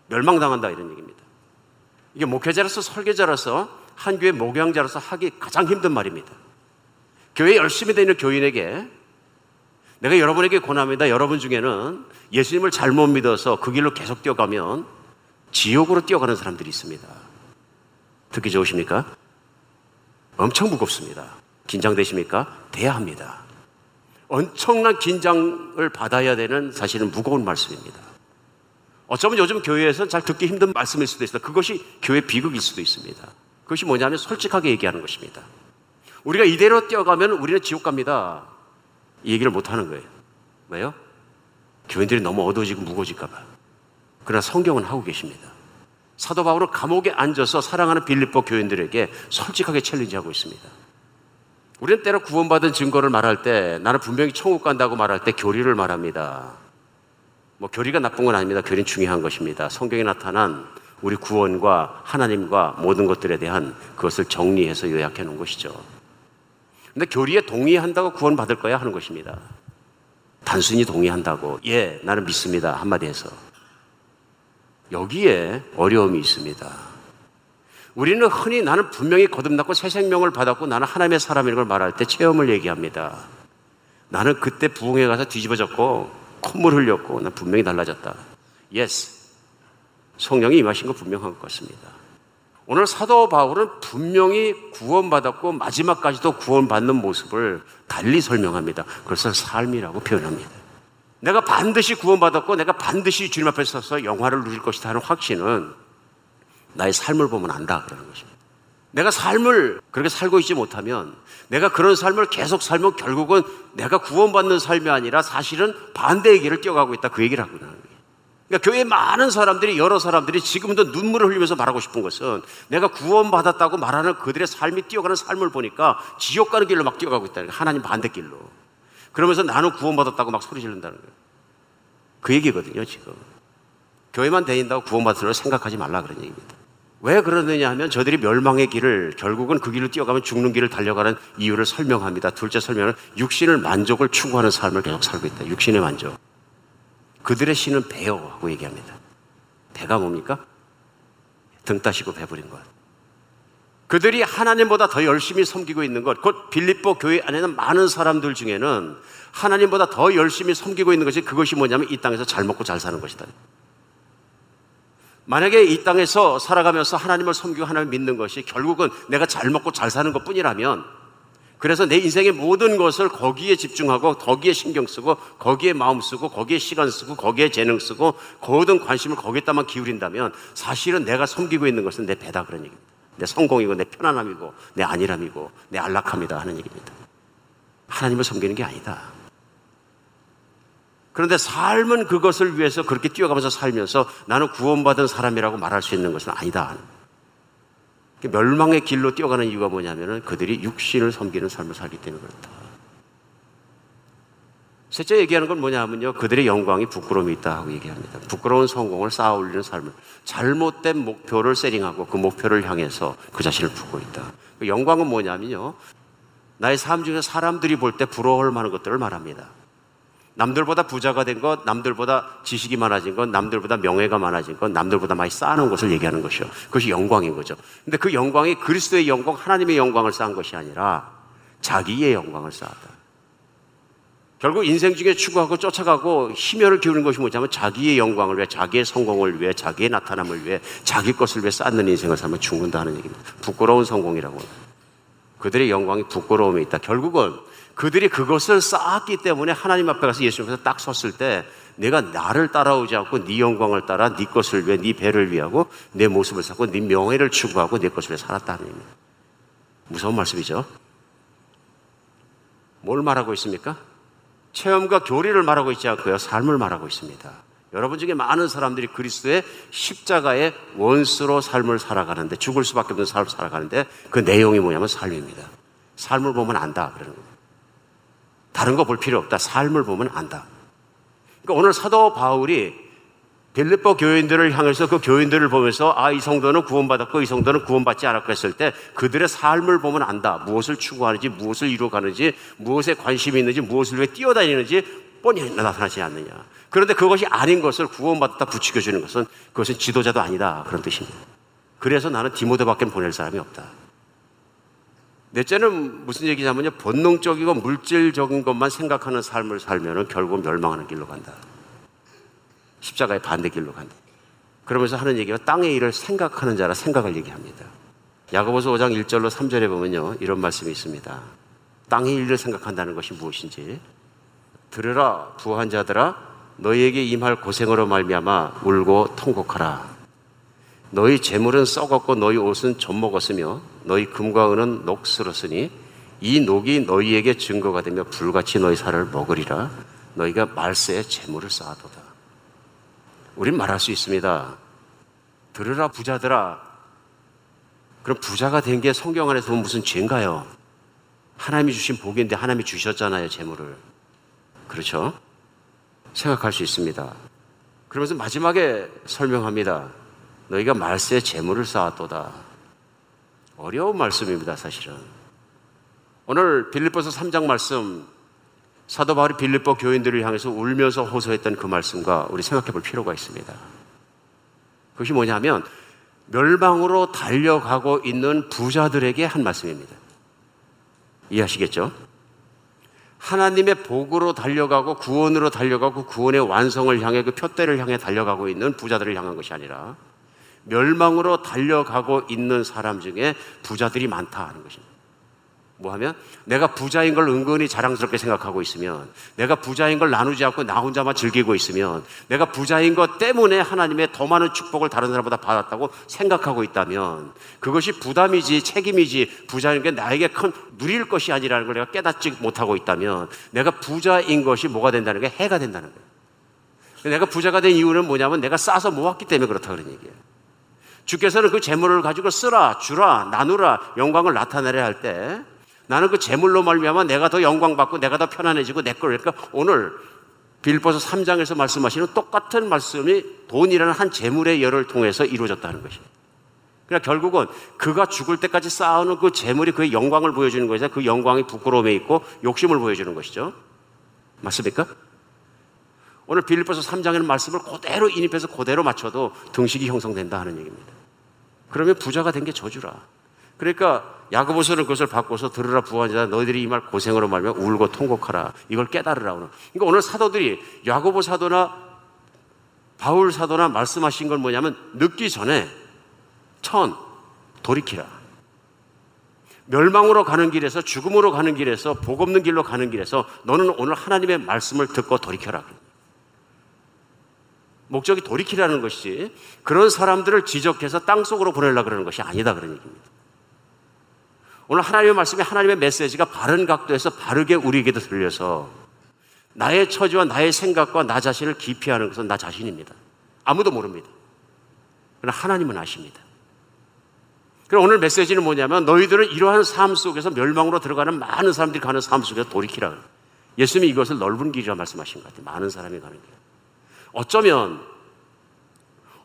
멸망당한다 이런 얘기입니다. 이게 목회자로서 설계자로서 한 교회 목양자로서 하기 가장 힘든 말입니다. 교회 열심히 다니는 교인에게 내가 여러분에게 권합니다. 여러분 중에는 예수님을 잘못 믿어서 그 길로 계속 뛰어가면 지옥으로 뛰어가는 사람들이 있습니다. 듣기 좋으십니까? 엄청 무겁습니다. 긴장되십니까? 돼야 합니다. 엄청난 긴장을 받아야 되는 사실은 무거운 말씀입니다. 어쩌면 요즘 교회에서 잘 듣기 힘든 말씀일 수도 있습니다. 그것이 교회 비극일 수도 있습니다. 그것이 뭐냐면 솔직하게 얘기하는 것입니다. 우리가 이대로 뛰어가면 우리는 지옥 갑니다. 이 얘기를 못 하는 거예요. 왜요? 교인들이 너무 어두워지고 무거워질까봐. 그러나 성경은 하고 계십니다. 사도 바울은 감옥에 앉아서 사랑하는 빌립보 교인들에게 솔직하게 챌린지하고 있습니다. 우리는 때로 구원받은 증거를 말할 때 나는 분명히 천국 간다고 말할 때 교리를 말합니다. 뭐 교리가 나쁜 건 아닙니다. 교리는 중요한 것입니다. 성경에 나타난 우리 구원과 하나님과 모든 것들에 대한 그것을 정리해서 요약해 놓은 것이죠. 근데 교리에 동의한다고 구원받을 거야 하는 것입니다. 단순히 동의한다고, 예, 나는 믿습니다. 한마디 해서. 여기에 어려움이 있습니다. 우리는 흔히 나는 분명히 거듭났고 새 생명을 받았고 나는 하나님의 사람인 걸 말할 때 체험을 얘기합니다. 나는 그때 부흥회 가서 뒤집어졌고 콧물 흘렸고 난 분명히 달라졌다. Yes. 성령이 임하신 거 분명한 것 같습니다. 오늘 사도 바울은 분명히 구원받았고 마지막까지도 구원받는 모습을 달리 설명합니다. 그래서 삶이라고 표현합니다. 내가 반드시 구원받았고 내가 반드시 주님 앞에 서서 영화를 누릴 것이다 하는 확신은 나의 삶을 보면 안다 그러는 것입니다. 내가 삶을 그렇게 살고 있지 못하면 내가 그런 삶을 계속 살면 결국은 내가 구원받는 삶이 아니라 사실은 반대의 길을 뛰어가고 있다 그 얘기를 하고 있는 거예요. 그러니까 교회에 많은 사람들이 여러 사람들이 지금도 눈물을 흘리면서 말하고 싶은 것은 내가 구원받았다고 말하는 그들의 삶이 뛰어가는 삶을 보니까 지옥 가는 길로 막 뛰어가고 있다는 거예요. 하나님 반대 길로. 그러면서 나는 구원받았다고 막 소리 지른다는 거예요. 그 얘기거든요, 지금. 교회만 다닌다고 구원받을 생각하지 말라 그런 얘기입니다. 왜 그러느냐 하면 저들이 멸망의 길을 결국은 그 길로 뛰어가면 죽는 길을 달려가는 이유를 설명합니다. 둘째 설명은 육신을 만족을 추구하는 삶을 계속 살고 있다. 육신의 만족. 그들의 신은 배요 하고 얘기합니다. 배가 뭡니까? 등 따시고 배부린 것. 그들이 하나님보다 더 열심히 섬기고 있는 것, 곧 빌립보 교회 안에는 많은 사람들 중에는 하나님보다 더 열심히 섬기고 있는 것이 그것이 뭐냐면 이 땅에서 잘 먹고 잘 사는 것이다. 만약에 이 땅에서 살아가면서 하나님을 섬기고 하나님을 믿는 것이 결국은 내가 잘 먹고 잘 사는 것 뿐이라면 그래서 내 인생의 모든 것을 거기에 집중하고 거기에 신경 쓰고 거기에 마음 쓰고 거기에 시간 쓰고 거기에 재능 쓰고 모든 관심을 거기에다만 기울인다면 사실은 내가 섬기고 있는 것은 내 배다 그런 얘기입니다. 내 성공이고 내 편안함이고 내 안일함이고 내 안락함이다 하는 얘기입니다. 하나님을 섬기는 게 아니다. 그런데 삶은 그것을 위해서 그렇게 뛰어가면서 살면서 나는 구원받은 사람이라고 말할 수 있는 것은 아니다. 멸망의 길로 뛰어가는 이유가 뭐냐면은 그들이 육신을 섬기는 삶을 살기 때문에 그렇다. 셋째 얘기하는 건 뭐냐면요. 그들의 영광이 부끄러움이 있다 하고 얘기합니다. 부끄러운 성공을 쌓아 올리는 삶을 잘못된 목표를 세링하고 그 목표를 향해서 그 자신을 품고 있다. 그 영광은 뭐냐면요. 나의 삶 중에 사람들이 볼 때 부러워할 만한 것들을 말합니다. 남들보다 부자가 된 것, 남들보다 지식이 많아진 것, 남들보다 명예가 많아진 것, 남들보다 많이 쌓아놓은 것을 얘기하는 것이요. 그것이 영광인 거죠. 근데 그 영광이 그리스도의 영광, 하나님의 영광을 쌓은 것이 아니라 자기의 영광을 쌓았다. 결국 인생 중에 추구하고 쫓아가고 힘혈을 기울이는 것이 뭐냐면 자기의 영광을 위해, 자기의 성공을 위해, 자기의 나타남을 위해, 자기 것을 위해 쌓는 인생을 살면 죽는다는 얘기입니다. 부끄러운 성공이라고. 그들의 영광이 부끄러움에 있다. 결국은 그들이 그것을 쌓았기 때문에 하나님 앞에 가서 예수님께서 딱 섰을 때 내가 나를 따라오지 않고 네 영광을 따라 네 것을 위해, 네 배를 위하고 내 모습을 쌓고 네 명예를 추구하고 내 것을 위해 살았다는 얘기입니다. 무서운 말씀이죠. 뭘 말하고 있습니까? 체험과 교리를 말하고 있지 않고요. 삶을 말하고 있습니다. 여러분 중에 많은 사람들이 그리스도의 십자가의 원수로 삶을 살아가는데 죽을 수밖에 없는 삶을 살아가는데 그 내용이 뭐냐면 삶입니다. 삶을 보면 안다 그러는 겁니다. 다른 거 볼 필요 없다. 삶을 보면 안다. 그러니까 오늘 사도 바울이 빌립보 교인들을 향해서 그 교인들을 보면서 아, 이 성도는 구원받았고 이 성도는 구원받지 않았고 했을 때 그들의 삶을 보면 안다. 무엇을 추구하는지, 무엇을 이루어가는지, 무엇에 관심이 있는지, 무엇을 위해 뛰어다니는지 뻔히 나타나지 않느냐. 그런데 그것이 아닌 것을 구원받았다 부추겨주는 것은 그것은 지도자도 아니다. 그런 뜻입니다. 그래서 나는 디모데밖에 보낼 사람이 없다. 넷째는 무슨 얘기냐면요. 본능적이고 물질적인 것만 생각하는 삶을 살면은 결국 멸망하는 길로 간다. 십자가의 반대 길로 간다. 그러면서 하는 얘기가 땅의 일을 생각하는 자라 생각을 얘기합니다. 야고보서 5장 1절로 3절에 보면요. 이런 말씀이 있습니다. 땅의 일을 생각한다는 것이 무엇인지 들으라 부한 자들아 너희에게 임할 고생으로 말미암아 울고 통곡하라. 너희 재물은 썩었고 너희 옷은 젖먹었으며 너희 금과 은은 녹슬었으니 이 녹이 너희에게 증거가 되며 불같이 너희 살을 먹으리라. 너희가 말세에 재물을 쌓아도다. 우린 말할 수 있습니다. 들으라 부자들아. 그럼 부자가 된 게 성경 안에서 보면 무슨 죄인가요? 하나님이 주신 복인데 하나님이 주셨잖아요, 재물을. 그렇죠? 생각할 수 있습니다. 그러면서 마지막에 설명합니다. 너희가 말세에 재물을 쌓았도다. 어려운 말씀입니다, 사실은. 오늘 빌립보서 3장 말씀 사도 바울이 빌립보 교인들을 향해서 울면서 호소했던 그 말씀과 우리 생각해 볼 필요가 있습니다. 그것이 뭐냐면 멸망으로 달려가고 있는 부자들에게 한 말씀입니다. 이해하시겠죠? 하나님의 복으로 달려가고 구원으로 달려가고 구원의 완성을 향해 그 표대를 향해 달려가고 있는 부자들을 향한 것이 아니라 멸망으로 달려가고 있는 사람 중에 부자들이 많다 하는 것입니다. 뭐 하면 내가 부자인 걸 은근히 자랑스럽게 생각하고 있으면 내가 부자인 걸 나누지 않고 나 혼자만 즐기고 있으면 내가 부자인 것 때문에 하나님의 더 많은 축복을 다른 사람보다 받았다고 생각하고 있다면 그것이 부담이지 책임이지 부자인 게 나에게 큰 누릴 것이 아니라는 걸 내가 깨닫지 못하고 있다면 내가 부자인 것이 뭐가 된다는 게 해가 된다는 거예요. 내가 부자가 된 이유는 뭐냐면 내가 싸서 모았기 때문에 그렇다 그런 얘기예요. 주께서는 그 재물을 가지고 쓰라, 주라, 나누라, 영광을 나타내려 할 때 나는 그 재물로 말미암아 내가 더 영광 받고 내가 더 편안해지고 내걸 그러니까 오늘 빌보서 3장에서 말씀하시는 똑같은 말씀이 돈이라는 한 재물의 열을 통해서 이루어졌다는 것이에요. 그러니까 결국은 그가 죽을 때까지 쌓아놓은 그 재물이 그의 영광을 보여주는 것이다. 그 영광이 부끄러움에 있고 욕심을 보여주는 것이죠. 맞습니까? 오늘 빌립보서 3장에는 말씀을 그대로 인입해서 그대로 맞춰도 등식이 형성된다 하는 얘기입니다. 그러면 부자가 된 게 저주라. 그러니까 야고보서는 그것을 바꿔서 들으라 부하자 너희들이 이 말 고생으로 말며 울고 통곡하라. 이걸 깨달으라. 그러니까 오늘 사도들이 야고보 사도나 바울 사도나 말씀하신 건 뭐냐면 늦기 전에 천 돌이키라. 멸망으로 가는 길에서 죽음으로 가는 길에서 복 없는 길로 가는 길에서 너는 오늘 하나님의 말씀을 듣고 돌이켜라. 목적이 돌이키라는 것이지 그런 사람들을 지적해서 땅 속으로 보내려고 그러는 것이 아니다 그런 얘기입니다. 오늘 하나님의 말씀이 하나님의 메시지가 바른 각도에서 바르게 우리에게도 들려서 나의 처지와 나의 생각과 나 자신을 기피하는 것은 나 자신입니다. 아무도 모릅니다. 그러나 하나님은 아십니다. 그럼 오늘 메시지는 뭐냐면 너희들은 이러한 삶 속에서 멸망으로 들어가는 많은 사람들이 가는 삶 속에서 돌이키라. 예수님이 이것을 넓은 길이라 말씀하신 것 같아요. 많은 사람이 가는 길. 어쩌면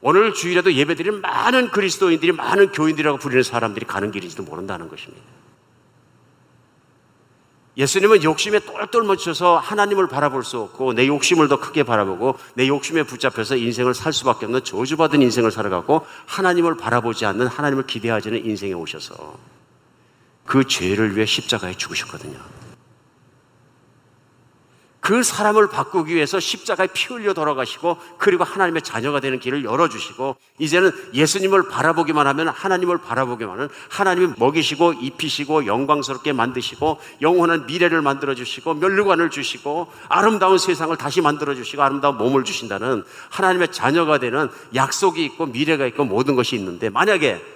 오늘 주일에도 예배드리는 많은 그리스도인들이 많은 교인들이라고 부르는 사람들이 가는 길인지도 모른다는 것입니다. 예수님은 욕심에 똘똘 묻혀서 하나님을 바라볼 수 없고 내 욕심을 더 크게 바라보고 내 욕심에 붙잡혀서 인생을 살 수밖에 없는 저주받은 인생을 살아가고 하나님을 바라보지 않는 하나님을 기대하지 않는 인생에 오셔서 그 죄를 위해 십자가에 죽으셨거든요. 그 사람을 바꾸기 위해서 십자가에 피 흘려 돌아가시고 그리고 하나님의 자녀가 되는 길을 열어주시고 이제는 예수님을 바라보기만 하면 하나님을 바라보기만 하면 하나님이 먹이시고 입히시고 영광스럽게 만드시고 영원한 미래를 만들어주시고 멸류관을 주시고 아름다운 세상을 다시 만들어주시고 아름다운 몸을 주신다는 하나님의 자녀가 되는 약속이 있고 미래가 있고 모든 것이 있는데 만약에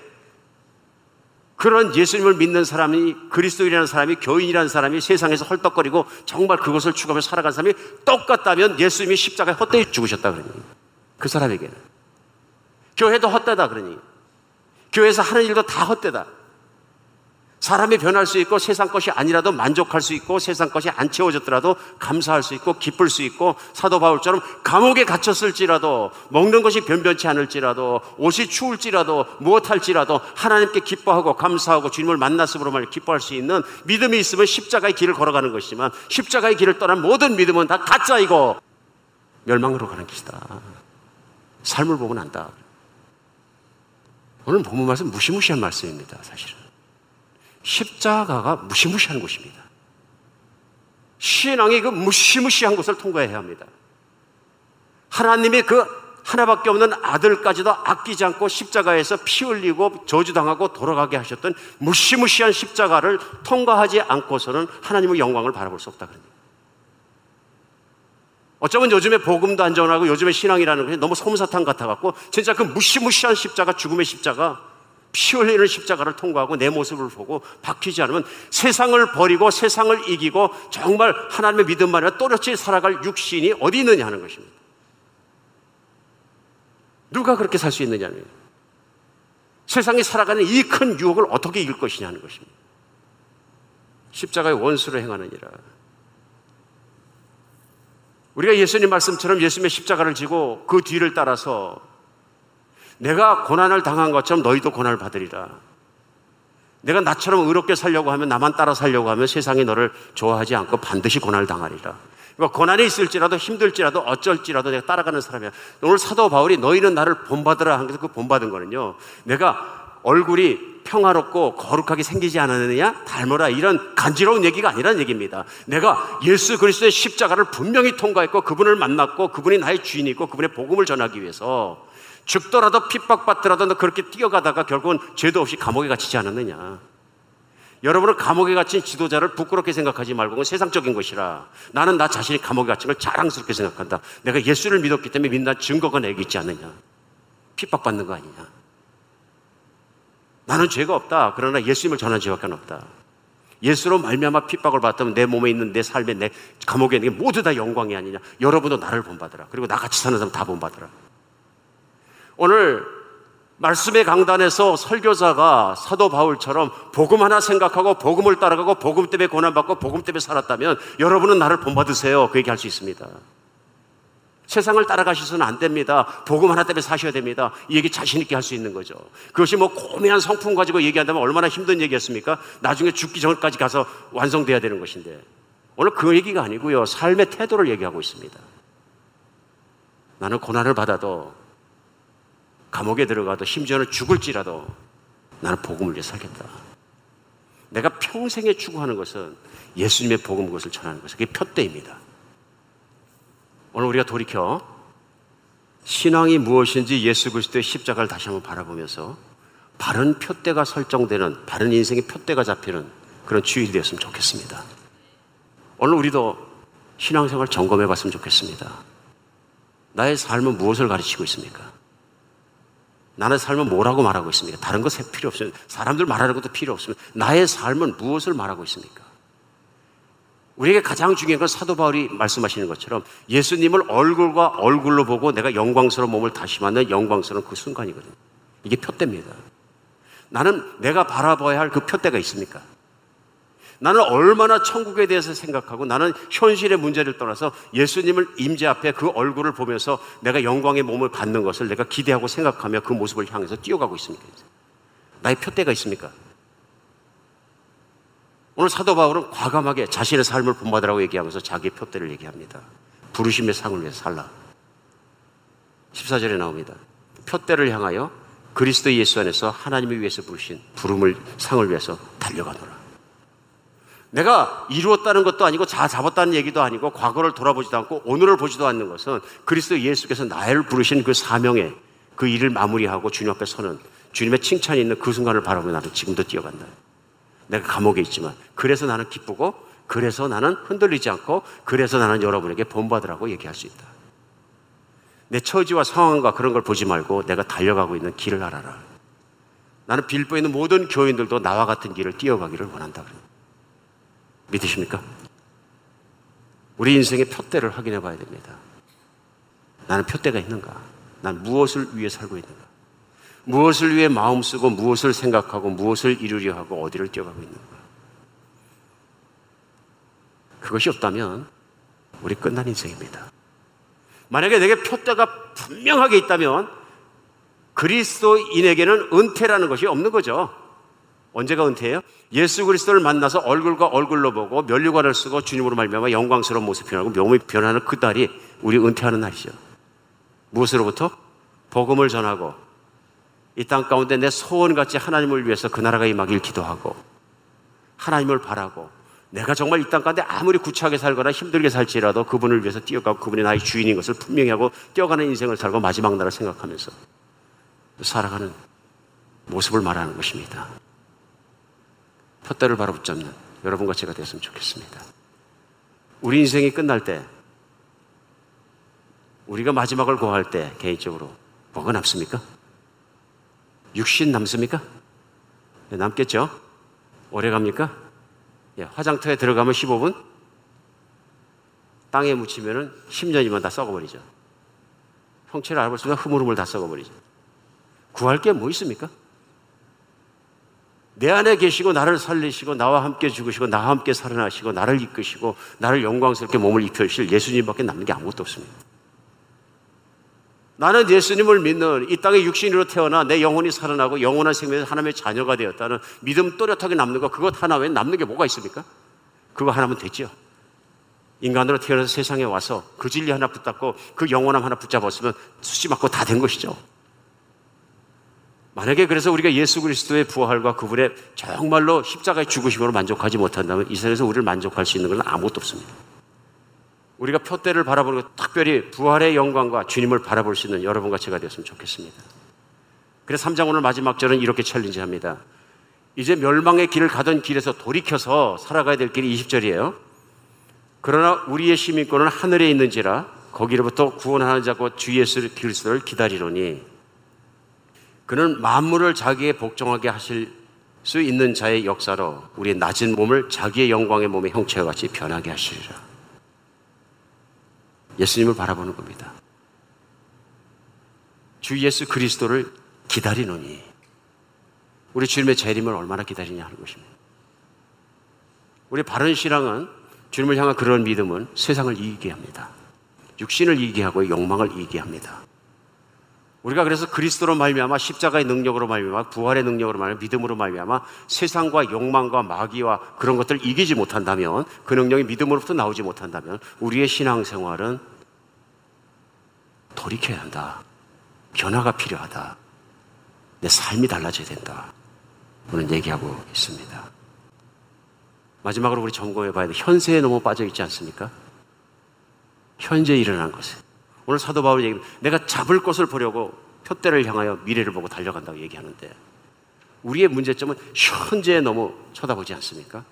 그런 예수님을 믿는 사람이 그리스도인이라는 사람이 교인이라는 사람이 세상에서 헐떡거리고 정말 그것을 추구하며 살아간 사람이 똑같다면 예수님이 십자가에 헛되이 죽으셨다 그러니 그 사람에게는. 교회도 헛되다 그러니 교회에서 하는 일도 다 헛되다 사람이 변할 수 있고 세상 것이 아니라도 만족할 수 있고 세상 것이 안 채워졌더라도 감사할 수 있고 기쁠 수 있고 사도 바울처럼 감옥에 갇혔을지라도 먹는 것이 변변치 않을지라도 옷이 추울지라도 무엇할지라도 하나님께 기뻐하고 감사하고 주님을 만났으므로 말 기뻐할 수 있는 믿음이 있으면 십자가의 길을 걸어가는 것이지만 십자가의 길을 떠난 모든 믿음은 다 가짜이고 멸망으로 가는 것이다. 삶을 보고 난다. 오늘 본문 말씀 무시무시한 말씀입니다, 사실은. 십자가가 무시무시한 곳입니다. 신앙이 그 무시무시한 곳을 통과해야 합니다. 하나님이 그 하나밖에 없는 아들까지도 아끼지 않고 십자가에서 피 흘리고 저주당하고 돌아가게 하셨던 무시무시한 십자가를 통과하지 않고서는 하나님의 영광을 바라볼 수 없다 그럽니다. 어쩌면 요즘에 복음도 안 전하고 요즘에 신앙이라는 것이 너무 솜사탕 같아갖고 진짜 그 무시무시한 십자가 죽음의 십자가 피 흘리는 십자가를 통과하고 내 모습을 보고 바뀌지 않으면 세상을 버리고 세상을 이기고 정말 하나님의 믿음만 아니라 또렷이 살아갈 육신이 어디 있느냐 하는 것입니다. 누가 그렇게 살 수 있느냐는 세상이 살아가는 이 큰 유혹을 어떻게 이길 것이냐 하는 것입니다. 십자가의 원수를 행하느니라. 우리가 예수님 말씀처럼 예수님의 십자가를 지고 그 뒤를 따라서 내가 고난을 당한 것처럼 너희도 고난을 받으리라. 내가 나처럼 의롭게 살려고 하면 나만 따라 살려고 하면 세상이 너를 좋아하지 않고 반드시 고난을 당하리라. 그러니까 고난이 있을지라도 힘들지라도 어쩔지라도 내가 따라가는 사람이야. 오늘 사도 바울이 너희는 나를 본받으라 한 게서 그 본받은 거는요. 내가 얼굴이 평화롭고 거룩하게 생기지 않았느냐? 닮아라. 이런 간지러운 얘기가 아니라는 얘기입니다. 내가 예수 그리스도의 십자가를 분명히 통과했고 그분을 만났고 그분이 나의 주인이고 그분의 복음을 전하기 위해서 죽더라도 핍박받더라도 너 그렇게 뛰어가다가 결국은 죄도 없이 감옥에 갇히지 않았느냐. 여러분은 감옥에 갇힌 지도자를 부끄럽게 생각하지 말고 그건 세상적인 것이라. 나는 나 자신이 감옥에 갇힌 걸 자랑스럽게 생각한다. 내가 예수를 믿었기 때문에 믿는 증거가 내게 있지 않느냐. 핍박받는 거 아니냐. 나는 죄가 없다. 그러나 예수님을 전한 죄밖에 없다. 예수로 말미암아 핍박을 받다면 내 몸에 있는 내 삶에 내 감옥에 있는 게 모두 다 영광이 아니냐. 여러분도 나를 본받으라. 그리고 나같이 사는 사람 다 본받으라. 오늘 말씀의 강단에서 설교자가 사도 바울처럼 복음 하나 생각하고 복음을 따라가고 복음 때문에 고난받고 복음 때문에 살았다면 여러분은 나를 본받으세요. 그 얘기 할 수 있습니다. 세상을 따라가셔서는 안 됩니다. 복음 하나 때문에 사셔야 됩니다. 이 얘기 자신있게 할 수 있는 거죠. 그것이 뭐 고매한 성품 가지고 얘기한다면 얼마나 힘든 얘기였습니까? 나중에 죽기 전까지 가서 완성돼야 되는 것인데. 오늘 그 얘기가 아니고요. 삶의 태도를 얘기하고 있습니다. 나는 고난을 받아도 감옥에 들어가도 심지어는 죽을지라도 나는 복음을 위해 살겠다. 내가 평생에 추구하는 것은 예수님의 복음 그것을 전하는 것은 그게 표대입니다. 오늘 우리가 돌이켜 신앙이 무엇인지 예수 그리스도의 십자가를 다시 한번 바라보면서 바른 표대가 설정되는 바른 인생의 표대가 잡히는 그런 주일이 되었으면 좋겠습니다. 오늘 우리도 신앙생활 점검해 봤으면 좋겠습니다. 나의 삶은 무엇을 가르치고 있습니까? 나의 삶은 뭐라고 말하고 있습니까? 다른 것 필요 없습니다. 사람들 말하는 것도 필요 없습니다. 나의 삶은 무엇을 말하고 있습니까? 우리에게 가장 중요한 건 사도 바울이 말씀하시는 것처럼 예수님을 얼굴과 얼굴로 보고 내가 영광스러운 몸을 다시 만난 영광스러운 그 순간이거든요. 이게 표대입니다. 나는 내가 바라봐야 할 그 표대가 있습니까? 나는 얼마나 천국에 대해서 생각하고 나는 현실의 문제를 떠나서 예수님을 임재 앞에 그 얼굴을 보면서 내가 영광의 몸을 받는 것을 내가 기대하고 생각하며 그 모습을 향해서 뛰어가고 있습니까? 나의 표대가 있습니까? 오늘 사도 바울은 과감하게 자신의 삶을 본받으라고 얘기하면서 자기의 표대를 얘기합니다. 부르심의 상을 위해서 살라. 14절에 나옵니다. 표대를 향하여 그리스도 예수 안에서 하나님을 위해서 부르신 부름을 상을 위해서 달려가노라. 내가 이루었다는 것도 아니고 다 잡았다는 얘기도 아니고 과거를 돌아보지도 않고 오늘을 보지도 않는 것은 그리스도 예수께서 나를 부르신 그 사명에 그 일을 마무리하고 주님 앞에 서는 주님의 칭찬이 있는 그 순간을 바라보며 나는 지금도 뛰어간다. 내가 감옥에 있지만 그래서 나는 기쁘고 그래서 나는 흔들리지 않고 그래서 나는 여러분에게 본받으라고 얘기할 수 있다. 내 처지와 상황과 그런 걸 보지 말고 내가 달려가고 있는 길을 알아라. 나는 빌보에 있는 모든 교인들도 나와 같은 길을 뛰어가기를 원한다. 믿으십니까? 우리 인생의 표대를 확인해 봐야 됩니다. 나는 표대가 있는가? 난 무엇을 위해 살고 있는가? 무엇을 위해 마음 쓰고 무엇을 생각하고 무엇을 이루려 하고 어디를 뛰어가고 있는가? 그것이 없다면 우리 끝난 인생입니다. 만약에 내게 표대가 분명하게 있다면 그리스도인에게는 은퇴라는 것이 없는 거죠. 언제가 은퇴예요? 예수 그리스도를 만나서 얼굴과 얼굴로 보고 면류관을 쓰고 주님으로 말미암아 영광스러운 모습 변하고 몸이 변하는 그 날이 우리 은퇴하는 날이죠. 무엇으로부터? 복음을 전하고 이 땅 가운데 내 소원같이 하나님을 위해서 그 나라가 임하길 기도하고 하나님을 바라고 내가 정말 이 땅 가운데 아무리 구차하게 살거나 힘들게 살지라도 그분을 위해서 뛰어가고 그분이 나의 주인인 것을 분명히 하고 뛰어가는 인생을 살고 마지막 날을 생각하면서 살아가는 모습을 말하는 것입니다. 푯대를 바로 붙잡는 여러분과 제가 됐으면 좋겠습니다. 우리 인생이 끝날 때 우리가 마지막을 고할 때 개인적으로 뭐가 남습니까? 육신 남습니까? 네, 남겠죠? 오래 갑니까? 예, 화장터에 들어가면 15분? 땅에 묻히면 10년이면 다 썩어버리죠. 형체를 알아볼 수 있는 흐물흐물 다 썩어버리죠. 구할 게 뭐 있습니까? 내 안에 계시고 나를 살리시고 나와 함께 죽으시고 나와 함께 살아나시고 나를 이끄시고 나를 영광스럽게 몸을 입혀주실 예수님밖에 남는 게 아무것도 없습니다. 나는 예수님을 믿는 이 땅에 육신으로 태어나 내 영혼이 살아나고 영원한 생명에서 하나님의 자녀가 되었다는 믿음 또렷하게 남는 것 그것 하나 외에 남는 게 뭐가 있습니까? 그거 하나면 되죠. 인간으로 태어나서 세상에 와서 그 진리 하나 붙잡고 그 영원함 하나 붙잡았으면 수지 맞고 다 된 것이죠. 만약에 그래서 우리가 예수 그리스도의 부활과 그분의 정말로 십자가의 죽으심으로 만족하지 못한다면 이 세상에서 우리를 만족할 수 있는 것은 아무것도 없습니다. 우리가 표대를 바라보는 것, 특별히 부활의 영광과 주님을 바라볼 수 있는 여러분과 제가 되었으면 좋겠습니다. 그래서 3장 오늘 마지막 절은 이렇게 챌린지합니다. 이제 멸망의 길을 가던 길에서 돌이켜서 살아가야 될 길이 20절이에요. 그러나 우리의 시민권은 하늘에 있는지라 거기로부터 구원하는 자고 주 예수 그리스도를 기다리노니 그는 만물을 자기의 복종하게 하실 수 있는 자의 역사로 우리의 낮은 몸을 자기의 영광의 몸의 형체와 같이 변하게 하시리라. 예수님을 바라보는 겁니다. 주 예수 그리스도를 기다리노니 우리 주님의 재림을 얼마나 기다리냐 하는 것입니다. 우리 바른 신앙은 주님을 향한 그런 믿음은 세상을 이기게 합니다. 육신을 이기게 하고 욕망을 이기게 합니다. 우리가 그래서 그리스도로 말미암아 십자가의 능력으로 말미암아 부활의 능력으로 말미암아 믿음으로 말미암아 세상과 욕망과 마귀와 그런 것들을 이기지 못한다면 그 능력이 믿음으로부터 나오지 못한다면 우리의 신앙생활은 돌이켜야 한다. 변화가 필요하다. 내 삶이 달라져야 된다. 오늘 얘기하고 있습니다. 마지막으로 우리 점검해 봐야 돼. 현세에 너무 빠져 있지 않습니까? 현재 일어난 것에. 오늘 사도 바울이 얘기합니다. 내가 잡을 것을 보려고 표대를 향하여 미래를 보고 달려간다고 얘기하는데 우리의 문제점은 현재에 너무 쳐다보지 않습니까?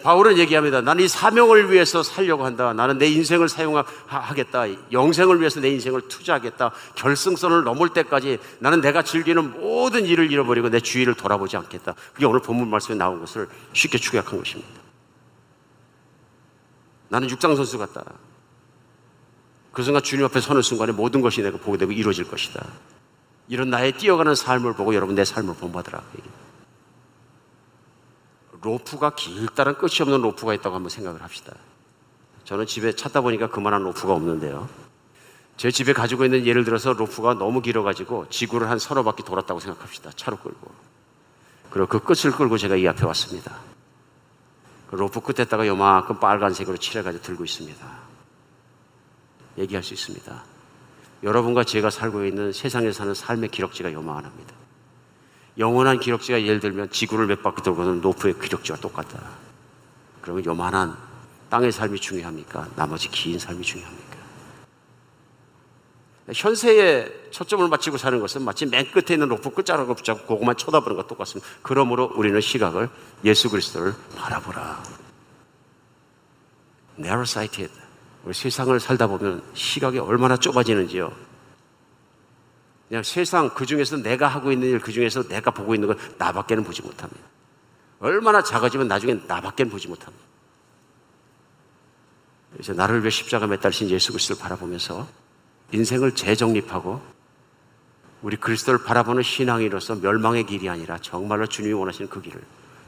바울은 얘기합니다. 나는 이 사명을 위해서 살려고 한다. 나는 내 인생을 사용하겠다. 영생을 위해서 내 인생을 투자하겠다. 결승선을 넘을 때까지 나는 내가 즐기는 모든 일을 잃어버리고 내 주위를 돌아보지 않겠다. 그게 오늘 본문 말씀에 나온 것을 쉽게 축약한 것입니다. 나는 육장선수 같다. 그 순간 주님 앞에 서는 순간에 모든 것이 내가 보게 되고 이루어질 것이다. 이런 나의 뛰어가는 삶을 보고 여러분 내 삶을 본받으라. 로프가 길다란 끝이 없는 로프가 있다고 한번 생각을 합시다. 저는 집에 찾다 보니까 그만한 로프가 없는데요. 제 집에 가지고 있는 예를 들어서 로프가 너무 길어가지고 지구를 한 서너 바퀴 돌았다고 생각합시다. 차로 끌고. 그리고 그 끝을 끌고 제가 이 앞에 왔습니다. 그 로프 끝에다가 요만큼 빨간색으로 칠해가지고 들고 있습니다. 얘기할 수 있습니다. 여러분과 제가 살고 있는 세상에 사는 삶의 기록지가 요만합니다. 영원한 기록지가 예를 들면 지구를 몇 바퀴 돌고 도는 로프의 기록지와 똑같다. 그러면 요만한 땅의 삶이 중요합니까? 나머지 긴 삶이 중요합니까? 현세에 초점을 맞추고 사는 것은 마치 맨 끝에 있는 로프 끝자락을 붙잡고 그것만 쳐다보는 것 똑같습니다. 그러므로 우리는 시각을 예수 그리스도를 바라보라. narrow-sighted. 세상을 살다 보면 시각이 얼마나 좁아지는지요. 그냥 세상 그 중에서 내가 하고 있는 일, 그 중에서 내가 보고 있는 건 나밖에는 보지 못합니다. 얼마나 작아지면 나중에 나밖에는 보지 못합니다. 이제 나를 위해 십자가 매달리신 예수 그리스도를 바라보면서 인생을 재정립하고 우리 그리스도를 바라보는 신앙이로서 멸망의 길이 아니라 정말로 주님이 원하시는 그 길을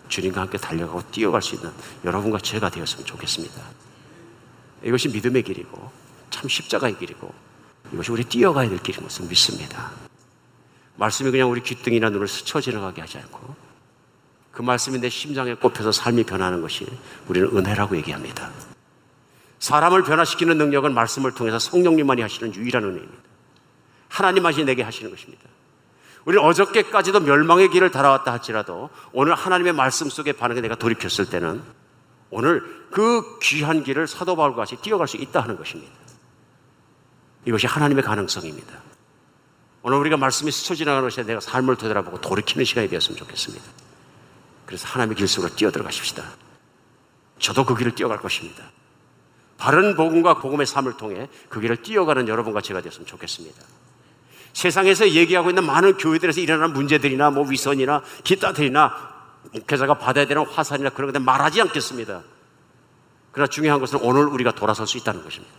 주님과 함께 달려가고 뛰어갈 수 있는 여러분과 제가 되었으면 좋겠습니다. 이것이 믿음의 길이고 참 십자가의 길이고 이것이 우리 뛰어가야 될 길인 것을 믿습니다. 말씀이 그냥 우리 귀등이나 눈을 스쳐 지나가게 하지 않고 그 말씀이 내 심장에 꼽혀서 삶이 변하는 것이 우리는 은혜라고 얘기합니다. 사람을 변화시키는 능력은 말씀을 통해서 성령님만이 하시는 유일한 은혜입니다. 하나님만이 내게 하시는 것입니다. 우리는 어저께까지도 멸망의 길을 달아왔다 할지라도 오늘 하나님의 말씀 속에 반응에 내가 돌이켰을 때는 오늘 그 귀한 길을 사도 바울과 같이 뛰어갈 수 있다 하는 것입니다. 이것이 하나님의 가능성입니다. 오늘 우리가 말씀이 스쳐 지나가는 것에 내가 삶을 되돌아보고 돌이키는 시간이 되었으면 좋겠습니다. 그래서 하나님의 길 속으로 뛰어들어가십시다. 저도 그 길을 뛰어갈 것입니다. 바른 복음과 복음의 삶을 통해 그 길을 뛰어가는 여러분과 제가 되었으면 좋겠습니다. 세상에서 얘기하고 있는 많은 교회들에서 일어나는 문제들이나 뭐 위선이나 기타들이나 목회자가 받아야 되는 화살이나 그런 것들 말하지 않겠습니다. 그러나 중요한 것은 오늘 우리가 돌아설 수 있다는 것입니다.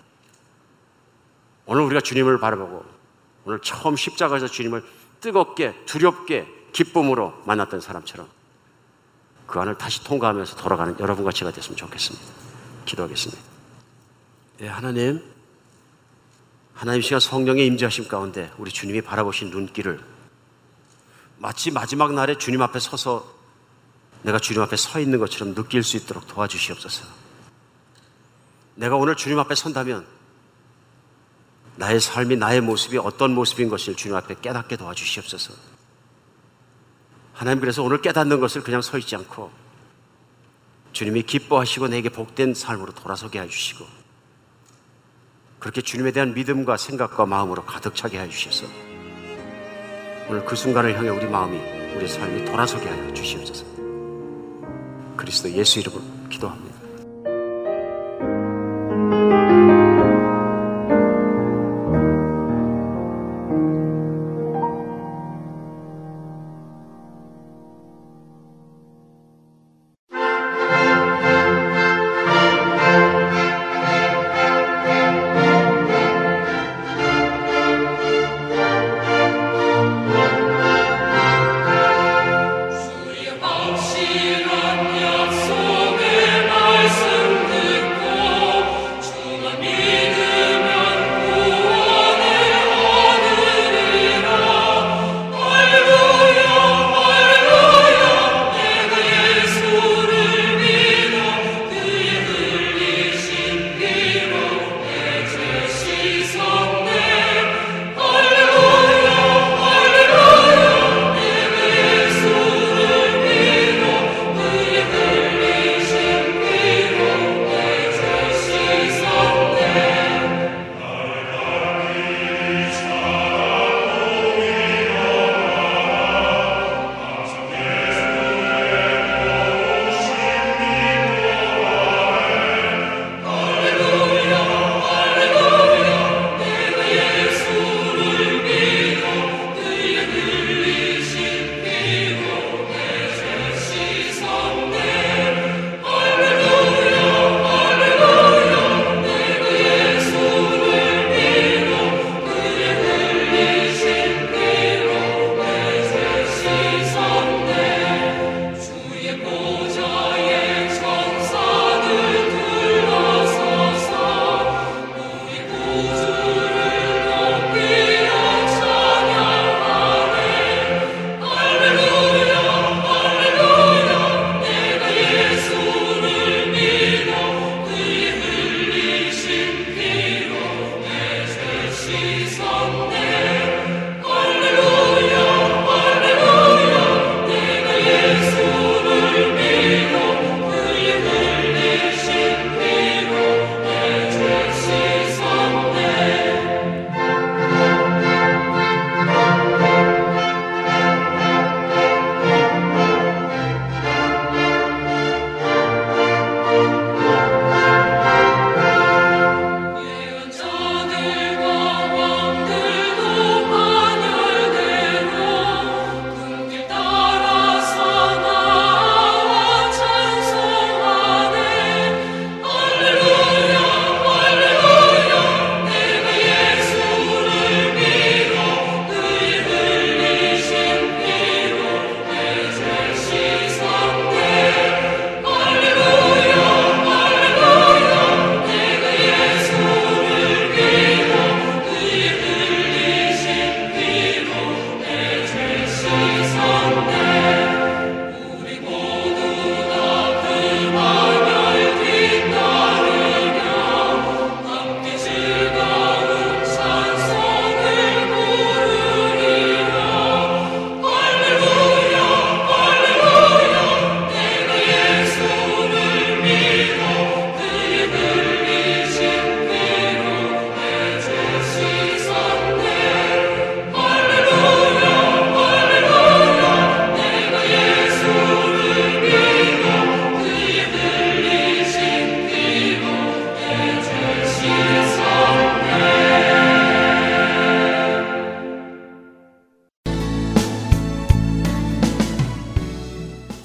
오늘 우리가 주님을 바라보고 오늘 처음 십자가에서 주님을 뜨겁게 두렵게 기쁨으로 만났던 사람처럼 그 안을 다시 통과하면서 돌아가는 여러분과 제가 됐으면 좋겠습니다. 기도하겠습니다. 예, 하나님, 하나님 시간 성령의 임재하심 가운데 우리 주님이 바라보신 눈길을 마치 마지막 날에 주님 앞에 서서 내가 주님 앞에 서 있는 것처럼 느낄 수 있도록 도와주시옵소서. 내가 오늘 주님 앞에 선다면 나의 삶이 나의 모습이 어떤 모습인 것을 주님 앞에 깨닫게 도와주시옵소서. 하나님 그래서 오늘 깨닫는 것을 그냥 서 있지 않고 주님이 기뻐하시고 내게 복된 삶으로 돌아서게 해주시고 그렇게 주님에 대한 믿음과 생각과 마음으로 가득 차게 해주셔서 오늘 그 순간을 향해 우리 마음이 우리 삶이 돌아서게 하여 주시옵소서. 그리스도 예수 이름으로 기도합니다.